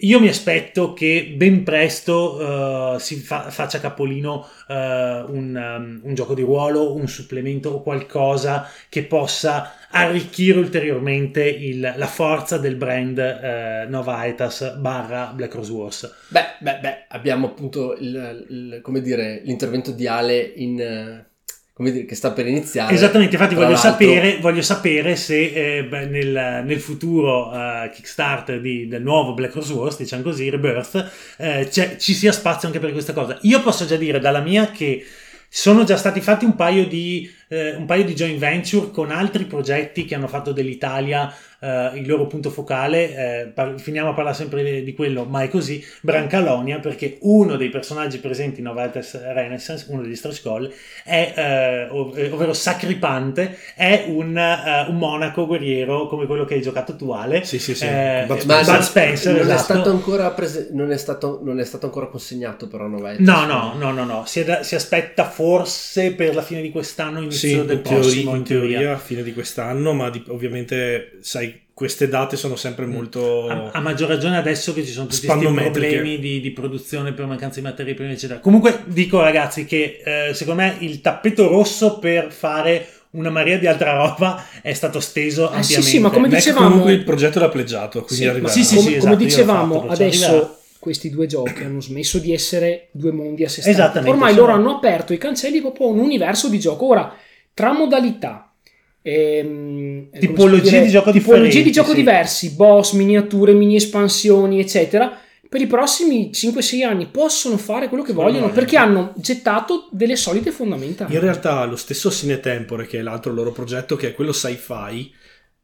io mi aspetto che ben presto eh, si fa- faccia capolino eh, un, um, un gioco di ruolo, un supplemento o qualcosa che possa arricchire ulteriormente il- la forza del brand eh, Nova Aetas barra Black Rose Wars. Beh, beh, beh, abbiamo appunto il, il- come dire, l'intervento di Ale in, eh, come dire, che sta per iniziare. Esattamente, infatti voglio sapere, voglio sapere se eh, beh, nel, nel futuro eh, Kickstarter di- del nuovo Black Rose Wars, diciamo così, Rebirth, eh, c'è- ci sia spazio anche per questa cosa. Io posso già dire dalla mia che sono già stati fatti un paio di, eh, un paio di joint venture con altri progetti che hanno fatto dell'Italia eh, il loro punto focale, eh, par- finiamo a parlare sempre di, di quello, ma è così, Brancalonia, perché uno dei personaggi presenti in Novates Renaissance, uno degli Stretch Goal, è, eh, ov- eh, ovvero Sacripante, è un, eh, un monaco guerriero come quello che hai giocato tu Ale. Sì, sì, sì. Eh, Bud Bud Spencer. Spencer, non, è esatto. stato ancora prese- non, è stato, non è stato ancora consegnato però Novates. No, no, no, no, no. Si, è da- si aspetta forse per la fine di quest'anno, inizio Sì, del in teoria, prossimo, in teoria a fine di quest'anno, ma di- ovviamente, sai, queste date sono sempre molto... A, a maggior ragione adesso che ci sono tutti questi problemi di, di produzione per mancanza di materie prime, eccetera. Comunque dico ragazzi che eh, secondo me il tappeto rosso per fare una marea di altra roba è stato steso Ah, sì, ampiamente. sì, ma come Mac dicevamo- comunque il progetto l'ha pleggiato, quindi Sì, arriverà. Sì, sì, come, sì, come esatto, l'ho dicevamo, fatto, perciò adesso arriverà. questi due giochi hanno smesso di essere due mondi a sé stanti. Esattamente, Ormai loro hanno aperto i cancelli proprio a un universo di gioco. Ora, tra modalità, ehm, Tipologie dire, di gioco tipologie differenti, di gioco sì. diversi, boss, miniature, mini espansioni, eccetera. Per i prossimi 5-6 anni possono fare quello che vogliono vogliono. perché hanno gettato delle solide fondamenta. In realtà lo stesso Sine Tempore, che è l'altro loro progetto, che è quello sci-fi,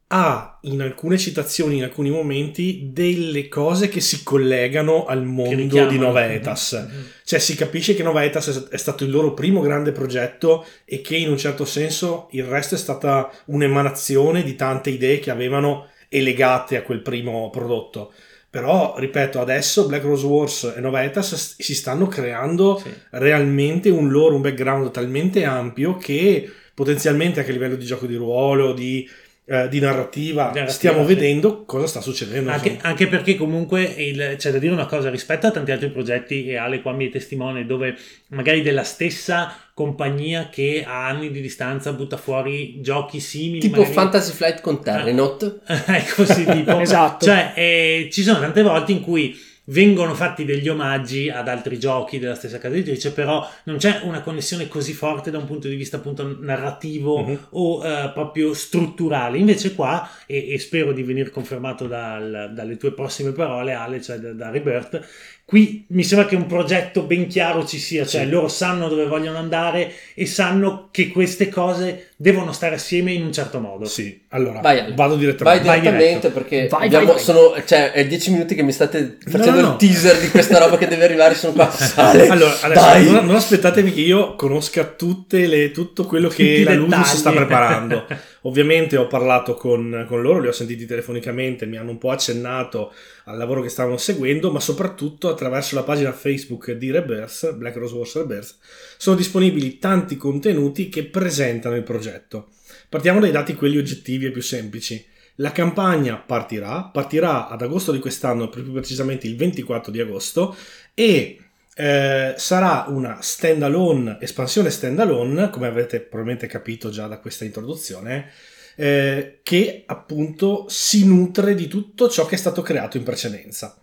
ha in alcune citazioni, in alcuni momenti, delle cose che si collegano al mondo di Novetas. Mhm. Cioè si capisce che Novetas è- è stato il loro primo grande progetto e che in un certo senso il resto è stata un'emanazione di tante idee che avevano e legate a quel primo prodotto. Però, ripeto, adesso Black Rose Wars e Novetas s- si stanno creando Sì. realmente un loro, un background talmente ampio che potenzialmente anche a livello di gioco di ruolo, di, eh, di narrativa, Narrativa, stiamo sì. vedendo cosa sta succedendo. Anche, anche perché comunque il- c'è da dire una cosa rispetto a tanti altri progetti e Ale qua mi è testimone dove magari della stessa compagnia che a anni di distanza butta fuori giochi simili Tipo magari- Fantasy Flight con Terranot. ecco *laughs* sì tipo *laughs* Esatto. cioè eh, ci sono tante volte in cui vengono fatti degli omaggi ad altri giochi della stessa casa editrice però non c'è una connessione così forte da un punto di vista appunto narrativo Mhm. o eh, proprio strutturale invece qua e, e spero di venire confermato dal- dalle tue prossime parole Ale cioè da, da Rebirth qui mi sembra che un progetto ben chiaro ci sia cioè Sì. loro sanno dove vogliono andare e sanno che queste cose devono stare assieme in un certo modo Sì, allora Vai, vado Vai direttamente. Vai direttamente diretto. perché Vai, abbiamo- vai, vai. sono- cioè, è 10 minuti che mi state facendo no. il teaser di questa roba che deve arrivare. Sono qua. Ale, *laughs* Allora, adesso non, non aspettatevi che io conosca tutte le- tutto quello che Tutti la dettagli. sta preparando. *laughs* Ovviamente ho parlato con, con loro, li ho sentiti telefonicamente, mi hanno un po' accennato al lavoro che stavano seguendo, ma soprattutto attraverso la pagina Facebook di Rebirth, Black Rose Wars Rebirth, sono disponibili tanti contenuti che presentano il progetto. Partiamo dai dati quelli oggettivi e più semplici. La campagna partirà, partirà ad agosto di quest'anno, più precisamente il 24 di agosto, e eh, sarà una standalone, espansione standalone, come avete probabilmente capito già da questa introduzione, eh, che appunto si nutre di tutto ciò che è stato creato in precedenza.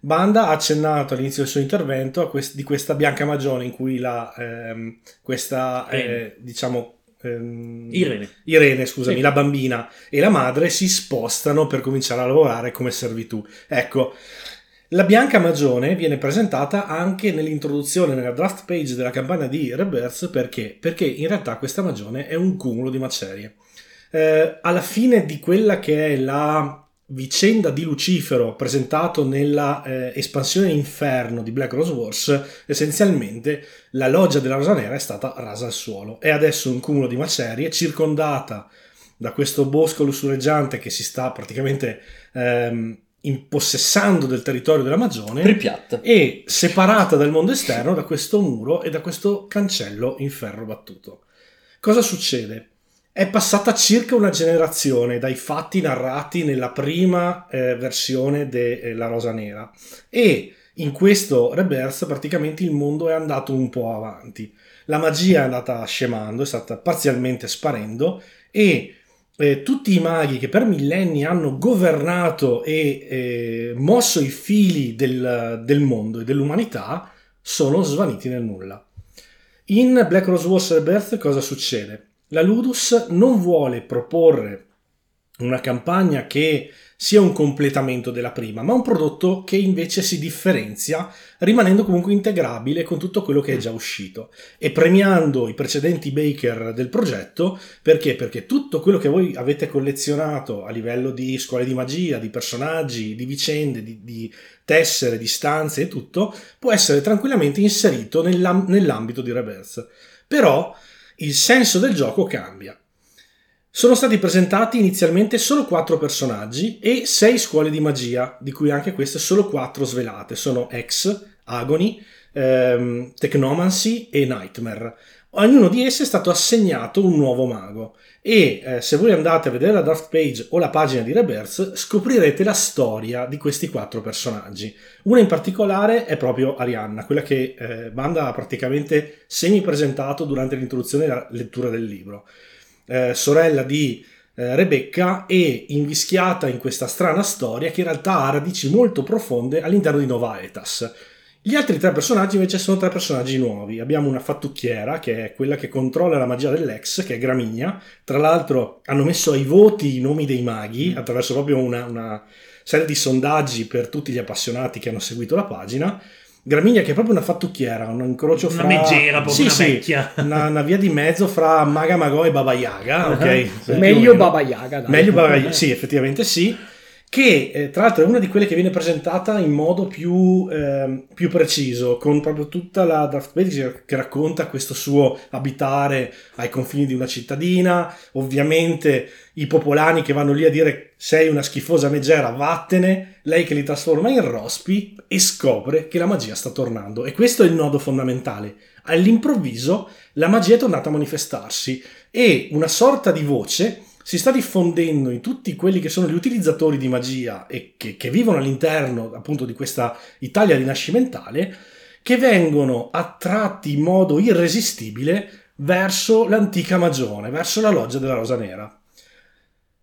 Banda ha accennato all'inizio del suo intervento quest- di questa bianca magione in cui la, ehm, questa, eh, diciamo, ehm, Irene Irene, scusami, Sì. la bambina e la madre si spostano per cominciare a lavorare come servitù. Ecco, la Bianca Magione viene presentata anche nell'introduzione, nella draft page della campagna di Rebirth, perché? Perché in realtà questa magione è un cumulo di macerie. Eh, alla fine di quella che è la vicenda di Lucifero presentato nella eh, espansione Inferno di Black Rose Wars, essenzialmente la loggia della Rosa Nera è stata rasa al suolo. È adesso un cumulo di macerie circondata da questo bosco lussureggiante che si sta praticamente ehm, impossessando del territorio della Magione Pripyat. e separata dal mondo esterno da questo muro e da questo cancello in ferro battuto. Cosa succede? È passata circa una generazione dai fatti narrati nella prima eh, versione della Rosa Nera e in questo Rebirth praticamente il mondo è andato un po' avanti. La magia è andata scemando, è stata parzialmente sparendo e eh, tutti i maghi che per millenni hanno governato e eh, mosso i fili del, del mondo e dell'umanità sono svaniti nel nulla. In Black Rose Wars Rebirth cosa succede? La Ludus non vuole proporre una campagna che sia un completamento della prima, ma un prodotto che invece si differenzia rimanendo comunque integrabile con tutto quello che è già uscito e premiando i precedenti baker del progetto perché? Perché tutto quello che voi avete collezionato a livello di scuole di magia, di personaggi, di vicende, di, di tessere, di stanze e tutto può essere tranquillamente inserito nell'ambito di Rebirth. Però il senso del gioco cambia sono stati presentati inizialmente solo quattro personaggi e sei scuole di magia, di cui anche queste solo quattro svelate. Sono X, Agony, ehm, Technomancy e Nightmare. Ognuno di essi è stato assegnato un nuovo mago e eh, se voi andate a vedere la draft page o la pagina di Rebirth scoprirete la storia di questi quattro personaggi. Una in particolare è proprio Arianna, quella che eh, Banda ha praticamente semi-presentato durante l'introduzione e la lettura del libro eh, sorella di eh, Rebecca e invischiata in questa strana storia che in realtà ha radici molto profonde all'interno di Nova Etas. Gli altri tre personaggi invece sono tre personaggi nuovi. Abbiamo una fattucchiera, che è quella che controlla la magia dell'ex, che è Gramigna. Tra l'altro hanno messo ai voti i nomi dei maghi mm. attraverso proprio una, una serie di sondaggi per tutti gli appassionati che hanno seguito la pagina. Gramigna che è proprio una fattucchiera, un incrocio una fra... Una meggera, proprio sì, una sì, vecchia. Una, una, via di mezzo fra Maga Magò e Baba Yaga, ok? *laughs* Meglio Baba Yaga, dai. Meglio Baba Yaga, sì, effettivamente sì che eh, tra l'altro è una di quelle che viene presentata in modo più, eh, più preciso, con proprio tutta la draft page che racconta questo suo abitare ai confini di una cittadina, ovviamente i popolani che vanno lì a dire sei una schifosa megera, vattene, lei che li trasforma in rospi e scopre che la magia sta tornando. E questo è il nodo fondamentale. All'improvviso la magia è tornata a manifestarsi e una sorta di voce si sta diffondendo in tutti quelli che sono gli utilizzatori di magia e che, che vivono all'interno appunto di questa Italia rinascimentale, che vengono attratti in modo irresistibile verso l'antica magione, verso la loggia della Rosa Nera.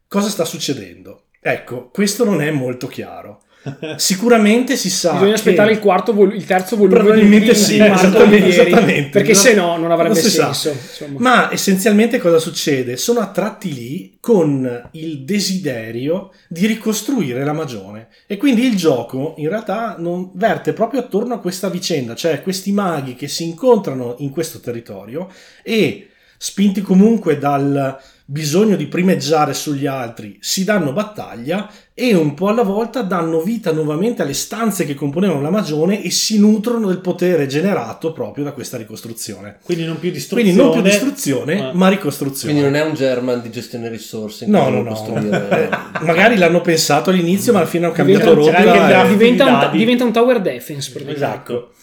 Cosa sta succedendo? Ecco, questo non è molto chiaro. Sicuramente si sa. Bisogna aspettare il, quarto vol- il terzo volume. Probabilmente sì, esattamente, esattamente, Perché no, se no non avrebbe non senso. Ma essenzialmente cosa succede? Sono attratti lì con il desiderio di ricostruire la magione. E quindi il gioco in realtà non verte proprio attorno a questa vicenda, cioè questi maghi che si incontrano in questo territorio e spinti comunque dal bisogno di primeggiare sugli altri, si danno battaglia e un po' alla volta danno vita nuovamente alle stanze che componevano la magione e si nutrono del potere generato proprio da questa ricostruzione. Quindi non più distruzione, Quindi non più distruzione ma... ma ricostruzione. Quindi non è un German di gestione risorse. No, no, no. Eh, *laughs* magari l'hanno pensato all'inizio, ma alla fine hanno cambiato rotta. E... Diventa, un, diventa un tower defense. Esatto.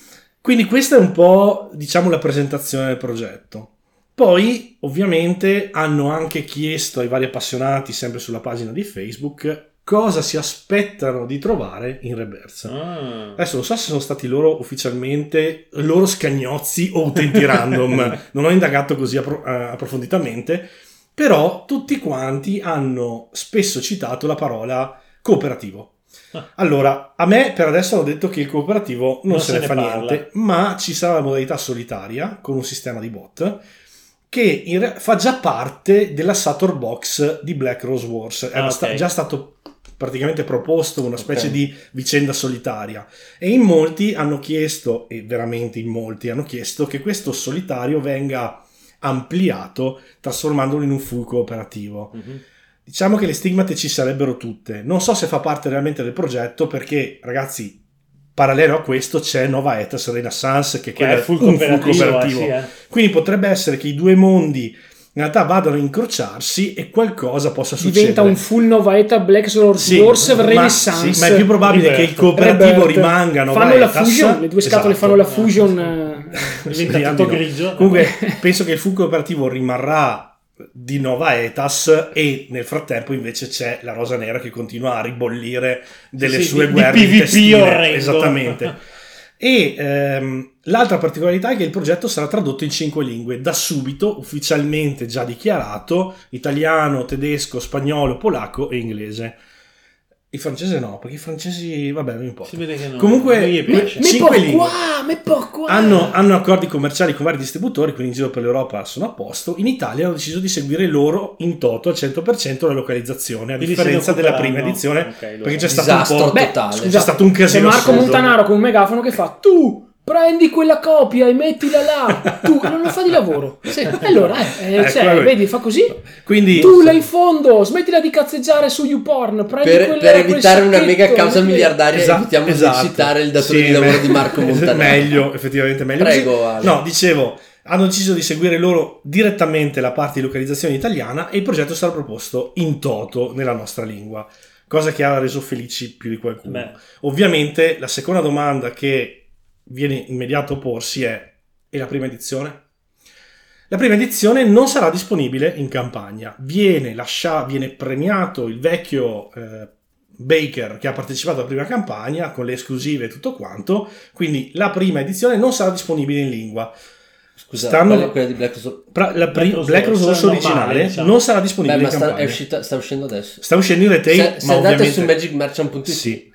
Quindi questa è un po', diciamo, la presentazione del progetto. Poi, ovviamente, hanno anche chiesto ai vari appassionati, sempre sulla pagina di Facebook, cosa si aspettano di trovare in Rebirth. Ah. Adesso non so se sono stati loro ufficialmente loro scagnozzi o utenti random, *laughs* non ho indagato così appro- eh, approfonditamente, però tutti quanti hanno spesso citato la parola cooperativo. Ah. Allora, a me per adesso hanno detto che il cooperativo non, non se, se, ne, fa parla. niente, ma ci sarà la modalità solitaria con un sistema di bot che re- fa già parte della Saturn Box di Black Rose Wars. Era ah, okay. sta- già stato praticamente proposto una specie okay. di vicenda solitaria e in molti hanno chiesto, e veramente in molti hanno chiesto, che questo solitario venga ampliato trasformandolo in un full cooperativo. Mm-hmm. Diciamo che le stigmate ci sarebbero tutte. Non so se fa parte realmente del progetto perché, ragazzi, parallelo a questo c'è Nova Etas Renaissance che, che è full un full cooperativo. Sì, eh. Quindi potrebbe essere che i due mondi in realtà vadano a incrociarsi e qualcosa possa succedere. Diventa un full Nova Eta Black Sword sì, Wars Renaissance. Sì, ma è più probabile Rebirth. che il cooperativo Rebirth. rimanga Nova fanno la fusion, le due scatole esatto. fanno la fusion. Eh, diventa tutto grigio. Comunque *laughs* penso che il full cooperativo rimarrà di Nova Etas e nel frattempo invece c'è la Rosa Nera che continua a ribollire delle sì, sue di, guerre di PvP orrendo. esattamente *laughs* e ehm, l'altra particolarità è che il progetto sarà tradotto in cinque lingue da subito ufficialmente già dichiarato italiano, tedesco, spagnolo, polacco e inglese I francesi no, perché i francesi, vabbè, non importa. Si vede che no. Comunque. Me Cinque po' lingue. qua, po' qua. Hanno, hanno accordi commerciali con vari distributori, quindi in giro per l'Europa sono a posto. In Italia hanno deciso di seguire loro in toto al 100% la localizzazione, a Quindi differenza della prima edizione, Ok, allora. perché c'è stato un Disastro po'. Beh, totale. C'è stato un C'è casino Marco assurdo. Montanaro con un megafono che fa tu prendi quella copia e mettila là *laughs* tu non lo fa di lavoro sì. Allora eh, eh, Ecco, cioè, vabbè. vedi fa così Quindi tu là in fondo smettila di cazzeggiare su YouPorn prendi Per, quel- per evitare una mega causa miliardaria Esatto, evitiamo esatto. di citare il datore Sì, di lavoro me- di Marco *laughs* Montanaro. meglio, effettivamente meglio. Prego. Ale. No, dicevo, hanno deciso di seguire loro direttamente la parte di localizzazione italiana e il progetto sarà proposto in toto nella nostra lingua, cosa che ha reso felici più di qualcuno. Beh, Ovviamente la seconda domanda che viene immediato a porsi è e la prima edizione? La prima edizione non sarà disponibile in campagna, viene, lascia- viene premiato il vecchio eh, Baker che ha partecipato alla prima campagna con le esclusive e tutto quanto, quindi la prima edizione non sarà disponibile in lingua. Scusa, Stanno- quella, quella di Black Rose- Pra- la Black Rose Black Rose è originale diciamo. non sarà Beh, disponibile ma in sta, è, campagna. uscita, sta uscendo adesso. Sta uscendo in retail, Se, se ma andate ovviamente... su magicmerchant.it Sì.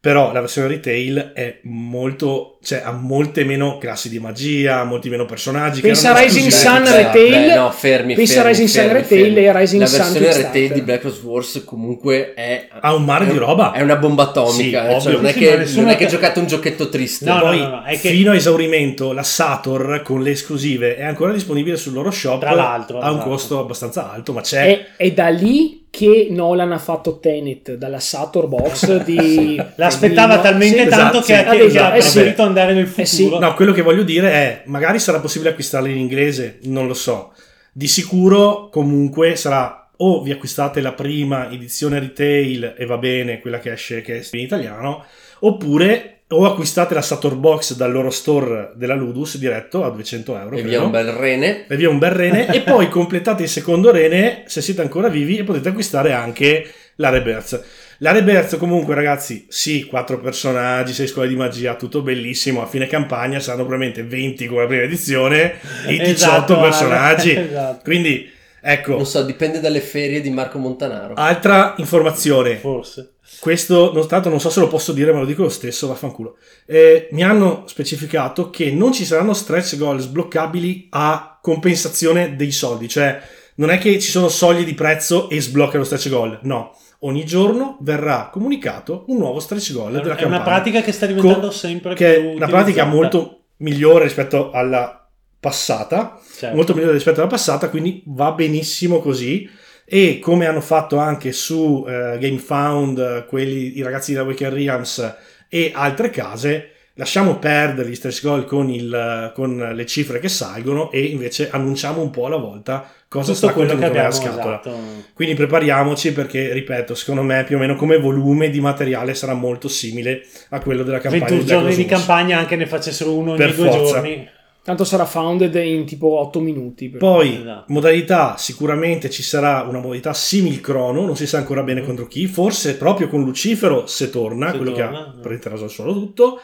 Però la versione retail è molto, cioè ha molte meno classi di magia, molti meno personaggi. Pensa a Rising. Sun Retail, beh, no, fermi, pensa a Rising Sun Retail fermi. e Rising La Sun versione Kickstarter. retail di Black Rose Wars comunque è... Ha un mare di roba. È una bomba atomica, Sì, eh, cioè non, è che, non è che ha- giocate un giochetto triste. No, no, Poi, no, no, è che- fino a *laughs* esaurimento, la Sator con le esclusive è ancora disponibile sul loro shop. Tra l'altro, ha un esatto. costo abbastanza alto, ma c'è. è, è da lì che Nolan ha fatto Tenet dalla Sator Box *laughs* di L'aspettava talmente sì, tanto esatto, che, ha Eh sì. Andare nel Eh sì. futuro. No, quello che voglio dire è, magari sarà possibile acquistarle in inglese, non lo so. Di sicuro, comunque, sarà o vi acquistate la prima edizione retail e va bene, quella che esce che esce in italiano, oppure o acquistate la Sator Box dal loro store della Ludus diretto a 200 euro. E credo. via un bel rene. e via un bel rene *laughs* e poi completate il secondo rene se siete ancora vivi e potete acquistare anche la Rebirth. La Rebirth comunque ragazzi, sì, quattro personaggi, sei scuole di magia, tutto bellissimo, a fine campagna saranno probabilmente 20 come prima edizione *laughs* e 18 Esatto, personaggi. *laughs* esatto. Quindi, ecco, Non so, dipende dalle ferie di Marco Montanaro. altra informazione. Forse. Questo, non, tanto non so se lo posso dire, ma lo dico lo stesso, vaffanculo. Eh, mi hanno specificato che non ci saranno stretch goal sbloccabili a compensazione dei soldi, cioè non è che ci sono soglie di prezzo e sblocca lo stretch goal, no. Ogni giorno verrà comunicato un nuovo stretch goal della È una campagna. pratica che sta diventando Co- sempre che più è una pratica molto migliore rispetto alla passata, Certo. molto migliore rispetto alla passata, quindi va benissimo così. E come hanno fatto anche su eh, GameFound, eh, quelli, i ragazzi della Waken Realms e altre case, lasciamo perdere gli stretch goal con, il, con le cifre che salgono e invece annunciamo un po' alla volta cosa tutto sta quello che abbiamo nella scatola. esatto. Quindi prepariamoci perché, ripeto, secondo me più o meno come volume di materiale sarà molto simile a quello della campagna 21 di Black giorni di campagna anche ne facessero uno ogni Per due forza. giorni tanto sarà founded in tipo 8 minuti per- Poi, Esatto. modalità, sicuramente ci sarà una modalità simil crono, non si sa ancora bene contro chi, forse proprio con Lucifero se torna, Se quello che torna, ha eh. preteso solo tutto.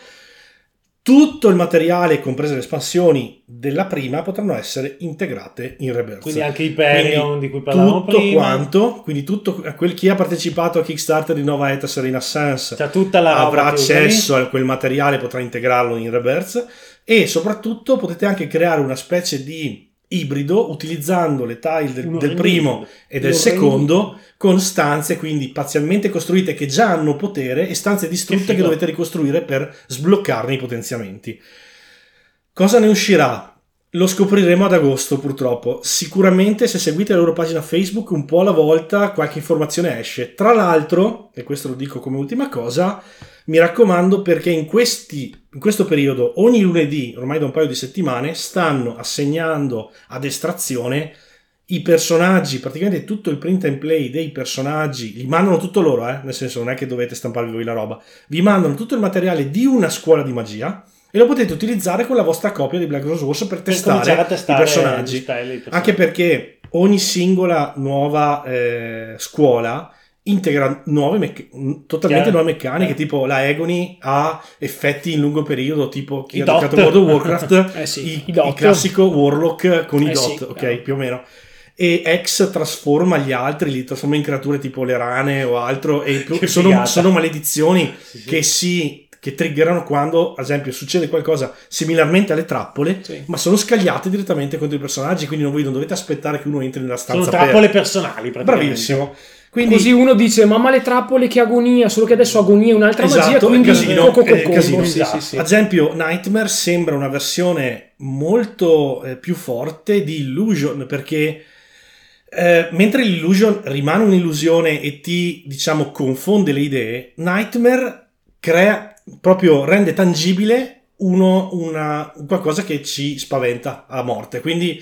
Tutto il materiale, comprese le espansioni della prima, potranno essere integrate in Rebirth. quindi anche Hyperion Quindi di cui parlavamo tutto prima. quanto, quindi tutto quel chi ha partecipato a Kickstarter di Nova Eta Serena Sans c'è tutta la roba avrà accesso a quel materiale, potrà integrarlo in Rebirth. E soprattutto potete anche creare una specie di ibrido utilizzando le tile del, del primo e del secondo con stanze quindi parzialmente costruite che già hanno potere e stanze distrutte che, figo. dovete ricostruire per sbloccarne i potenziamenti. Cosa ne uscirà? Lo scopriremo ad agosto purtroppo. Sicuramente se seguite la loro pagina Facebook un po' alla volta qualche informazione esce. Tra l'altro, e questo lo dico come ultima cosa, mi raccomando perché in, questi, in questo periodo, ogni lunedì, ormai da un paio di settimane, stanno assegnando ad estrazione i personaggi, praticamente tutto il print and play dei personaggi, li mandano tutto loro, eh? nel senso non è che dovete stamparvi voi la roba, vi mandano tutto il materiale di una scuola di magia e lo potete utilizzare con la vostra copia di Black Rose Wars per per testare, i personaggi. i personaggi. Anche perché ogni singola nuova eh, scuola integra nuove mecc- totalmente Chiaro. nuove meccaniche, Eh. tipo la Agony ha effetti in lungo periodo, tipo chi I ha dot. giocato World of Warcraft, *laughs* Eh sì, i- i il classico Warlock con i Eh dot, sì, ok, chiaro. più o meno. e X trasforma gli altri, li trasforma in creature tipo le rane o altro e *laughs* sono, sono maledizioni Sì, che si che triggerano quando, ad esempio, succede qualcosa similarmente alle trappole, Sì. ma sono scagliate direttamente contro i personaggi, quindi non, voi non dovete aspettare che uno entri nella Sono stanza per... trappole personali, praticamente. Bravissimo. Quindi Così uno dice, mamma le trappole che agonia, solo che adesso agonia è un'altra Esatto, magia, quindi è casino, co- co- è casino. sì, Esatto. sì, sì. Ad esempio, Nightmare sembra una versione molto eh, più forte di Illusion perché eh, mentre l'Illusion rimane un'illusione e ti, diciamo, confonde le idee, Nightmare crea proprio rende tangibile uno, una, qualcosa che ci spaventa a morte. Quindi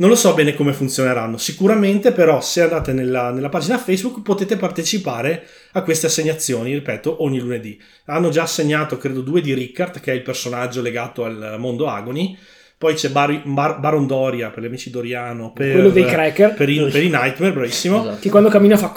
non lo so bene come funzioneranno. Sicuramente, però, se andate nella, nella pagina Facebook potete partecipare a queste assegnazioni, ripeto, ogni lunedì. Hanno già assegnato, credo, due di Rickard, che è il personaggio legato al mondo Agony. Poi c'è Bar- Bar- Baron Doria per gli amici Doriano, per, Quello dei cracker, per, i, per i Nightmare, bravissimo. Esatto. che quando cammina fa...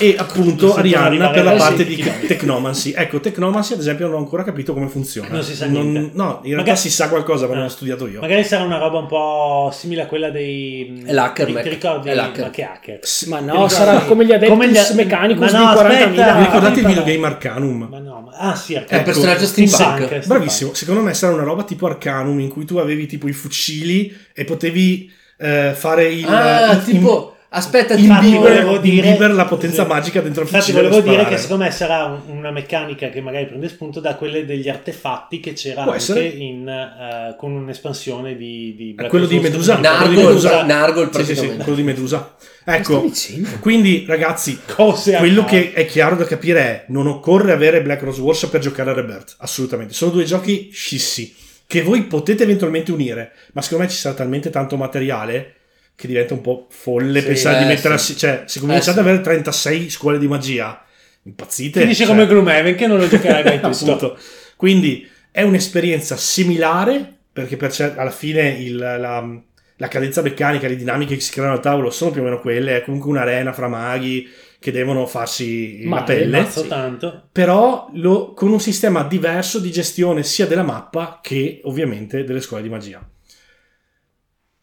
E appunto Arianna per la parte di. Technomancy. Ecco, Technomancy ad esempio non ho ancora capito come funziona. Non si sa Non- niente. no, in realtà Magari- si sa qualcosa, ma non Eh. ho studiato io. Magari sarà una roba un po' simile a quella dei... È l'hacker, ti- ricordi? È l'hacker. Ma che hacker? Ma no, sarà come gli adepti Come gli- Mechanicus Ma no, di 40.000. aspetta, Vi ricordate il videogame Arcanum? Ma no, ma... Ah sì, È il. Ecco, personaggio steampunk. steampunk. Bravissimo, secondo me sarà una roba tipo Arcanum in cui tu avevi tipo i fucili e potevi eh, fare il... Ah, il- tipo... Aspetta, in. Infatti imbiber, volevo dire- imbiber la potenza sì. magica dentro il Infatti fucile volevo da dire che secondo me sarà un- una meccanica che magari prende spunto da quelle degli artefatti che c'era Può anche in, eh, con un'espansione di, di Black quello di Medusa. Medusa. quello di Nargol, Medusa. Nargol Sì, sì, sì, praticamente. quello di Medusa. Ecco, quindi ragazzi, Cose Quello che è chiaro da capire è non occorre avere Black Rose Wars per giocare a Rebirth, assolutamente. Sono due giochi scissi che voi potete eventualmente unire, ma secondo me ci sarà talmente tanto materiale che diventa un po' folle Sì, pensare di eh, mettere sì. cioè se cominciate Eh, ad avere 36 scuole di magia, impazzite. Finisce cioè, come Gloomhaven che non lo giocherai mai *laughs* tutto. Quindi è un'esperienza similare perché per cer- alla fine il- la, la cadenza meccanica, le dinamiche che si creano al tavolo sono più o meno quelle, è comunque un'arena fra maghi che devono farsi la Male, pelle tanto. però lo- con un sistema diverso di gestione sia della mappa che ovviamente delle scuole di magia.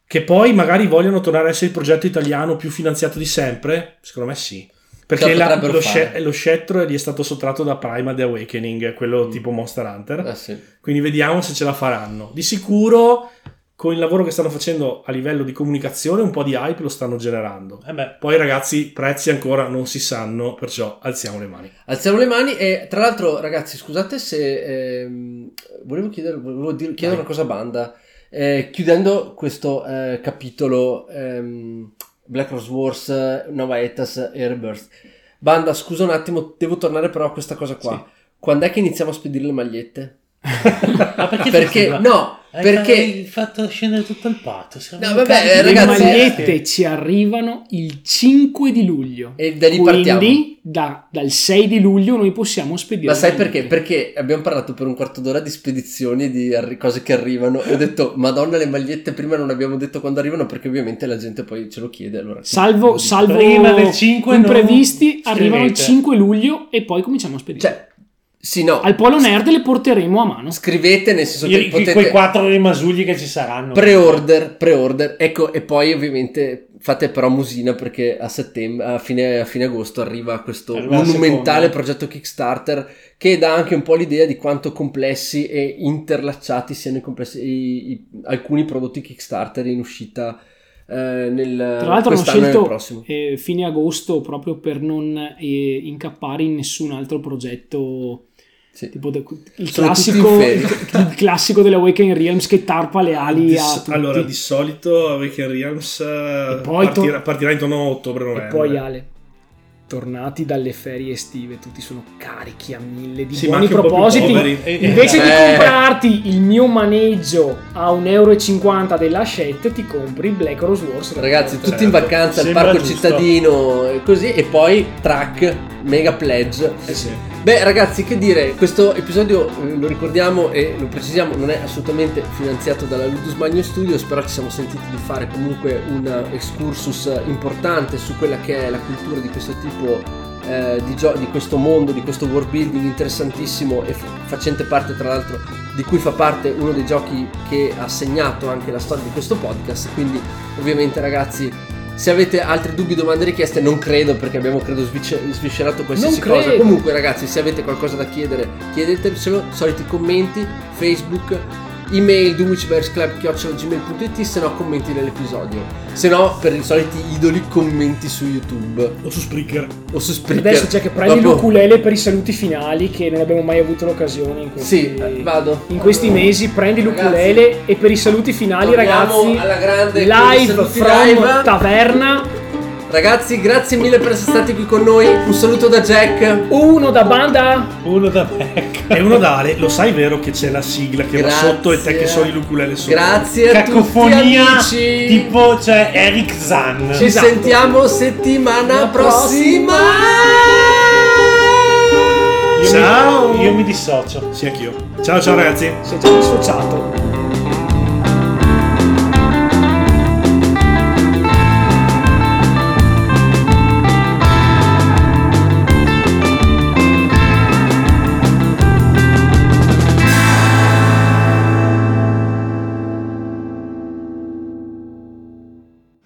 Che poi magari vogliono tornare a essere il progetto italiano più finanziato di sempre? Secondo me sì. Perché Ce la la- lo, sce- lo scettro gli è stato sottratto da Prima The Awakening, quello Mm. tipo Monster Hunter. Eh sì. Quindi vediamo se ce la faranno. Di sicuro, con il lavoro che stanno facendo a livello di comunicazione, un po' di hype lo stanno generando. Eh beh, Poi ragazzi, prezzi ancora non si sanno, perciò alziamo le mani. Alziamo le mani e tra l'altro ragazzi scusate se ehm, volevo chiedere, volevo dire- chiedere una cosa a banda. Eh, chiudendo questo eh, capitolo ehm, Black Rose Wars, Nova Etas e Rebirth banda scusa un attimo devo tornare però a questa cosa qua. Quando è che iniziamo a spedire le magliette? *laughs* *laughs* ma perché, perché no perché hai fatto scendere tutto il patto. No, vabbè, eh, di Le ragazzi, magliette ci arrivano il 5 di luglio. e da lì partiamo Quindi da- dal 6 di luglio noi possiamo spedire. Ma sai perché? Perché abbiamo parlato per un quarto d'ora di spedizioni e di arri- cose che arrivano e ho detto Madonna le magliette prima non abbiamo detto quando arrivano perché ovviamente la gente poi ce lo chiede allora Salvo, salvo Prima del 5 non imprevisti, arrivano il scrivete. 5 luglio e poi cominciamo a spedire. Cioè sì no Al Polo Nerd le porteremo a mano. Scrivete nel senso I- che i- potete quei quattro rimasugli che ci saranno. pre-order pre-order ecco e poi ovviamente fate però musina perché a settembre a fine, a fine agosto arriva questo Arriva monumentale seconda. progetto Kickstarter che dà anche un po' l'idea di quanto complessi e interlacciati siano i complessi, i- i- alcuni prodotti Kickstarter in uscita eh, nel Tra l'altro hanno e scelto eh, fine agosto proprio per non eh, incappare in nessun altro progetto Sì. tipo de- il, classico, il, classico dell'Awakening Realms che tarpa le ali Di- a tutti. allora, di solito Awaken Realms eh, E poi to- partirà, partirà intorno a e ottobre-novembre. poi Ale tornati dalle ferie estive tutti sono carichi a mille di Sì, buoni propositi poveri. Eh, invece di eh. comprarti il mio maneggio a 1,50 euro della Hachette ti compri il Black Rose Wars Ragazzi, tutti in vacanza al parco giusto. cittadino e così, e poi track, mega pledge. Eh sì. Beh, ragazzi, che dire, questo episodio eh, lo ricordiamo e lo precisiamo, non è assolutamente finanziato dalla Ludus Magno Studios, però ci siamo sentiti di fare comunque un excursus importante su quella che è la cultura di questo tipo eh, di, gio- di questo mondo, di questo world building interessantissimo e f- facente parte tra l'altro di cui fa parte uno dei giochi che ha segnato anche la storia di questo podcast. Quindi ovviamente ragazzi Se avete altri dubbi, domande, richieste, non credo perché abbiamo credo sviscerato qualsiasi cosa. Comunque, ragazzi, se avete qualcosa da chiedere, chiedetecelo. Soliti commenti, Facebook, email dunwitchbearsclub.gmail.it se no commenti nell'episodio. Se no, per i soliti idoli, commenti su YouTube O su Spreaker. o su Spreaker. Adesso c'è che prendi Dopo- l'ukulele per i saluti finali che non abbiamo mai avuto l'occasione in questi, Sì, eh, vado. in questi mesi. Prendi Ragazzi, l'ukulele e per i saluti finali, ragazzi, alla grande live from live. Taverna. Ragazzi, grazie mille per essere stati qui con noi. Un saluto da Jack. Uno da banda. Uno da Beck. E uno da Ale, lo sai vero che c'è la sigla che va Grazie. sotto e te che suoni l'ukulele sopra? Grazie a tutti Cacofonia amici. tipo cioè Eric Zan. Ci Esatto. sentiamo settimana La prossima. Io Ciao. Mi, io mi dissocio. Sì, anch'io. Ciao ciao ragazzi. Si è già dissociato.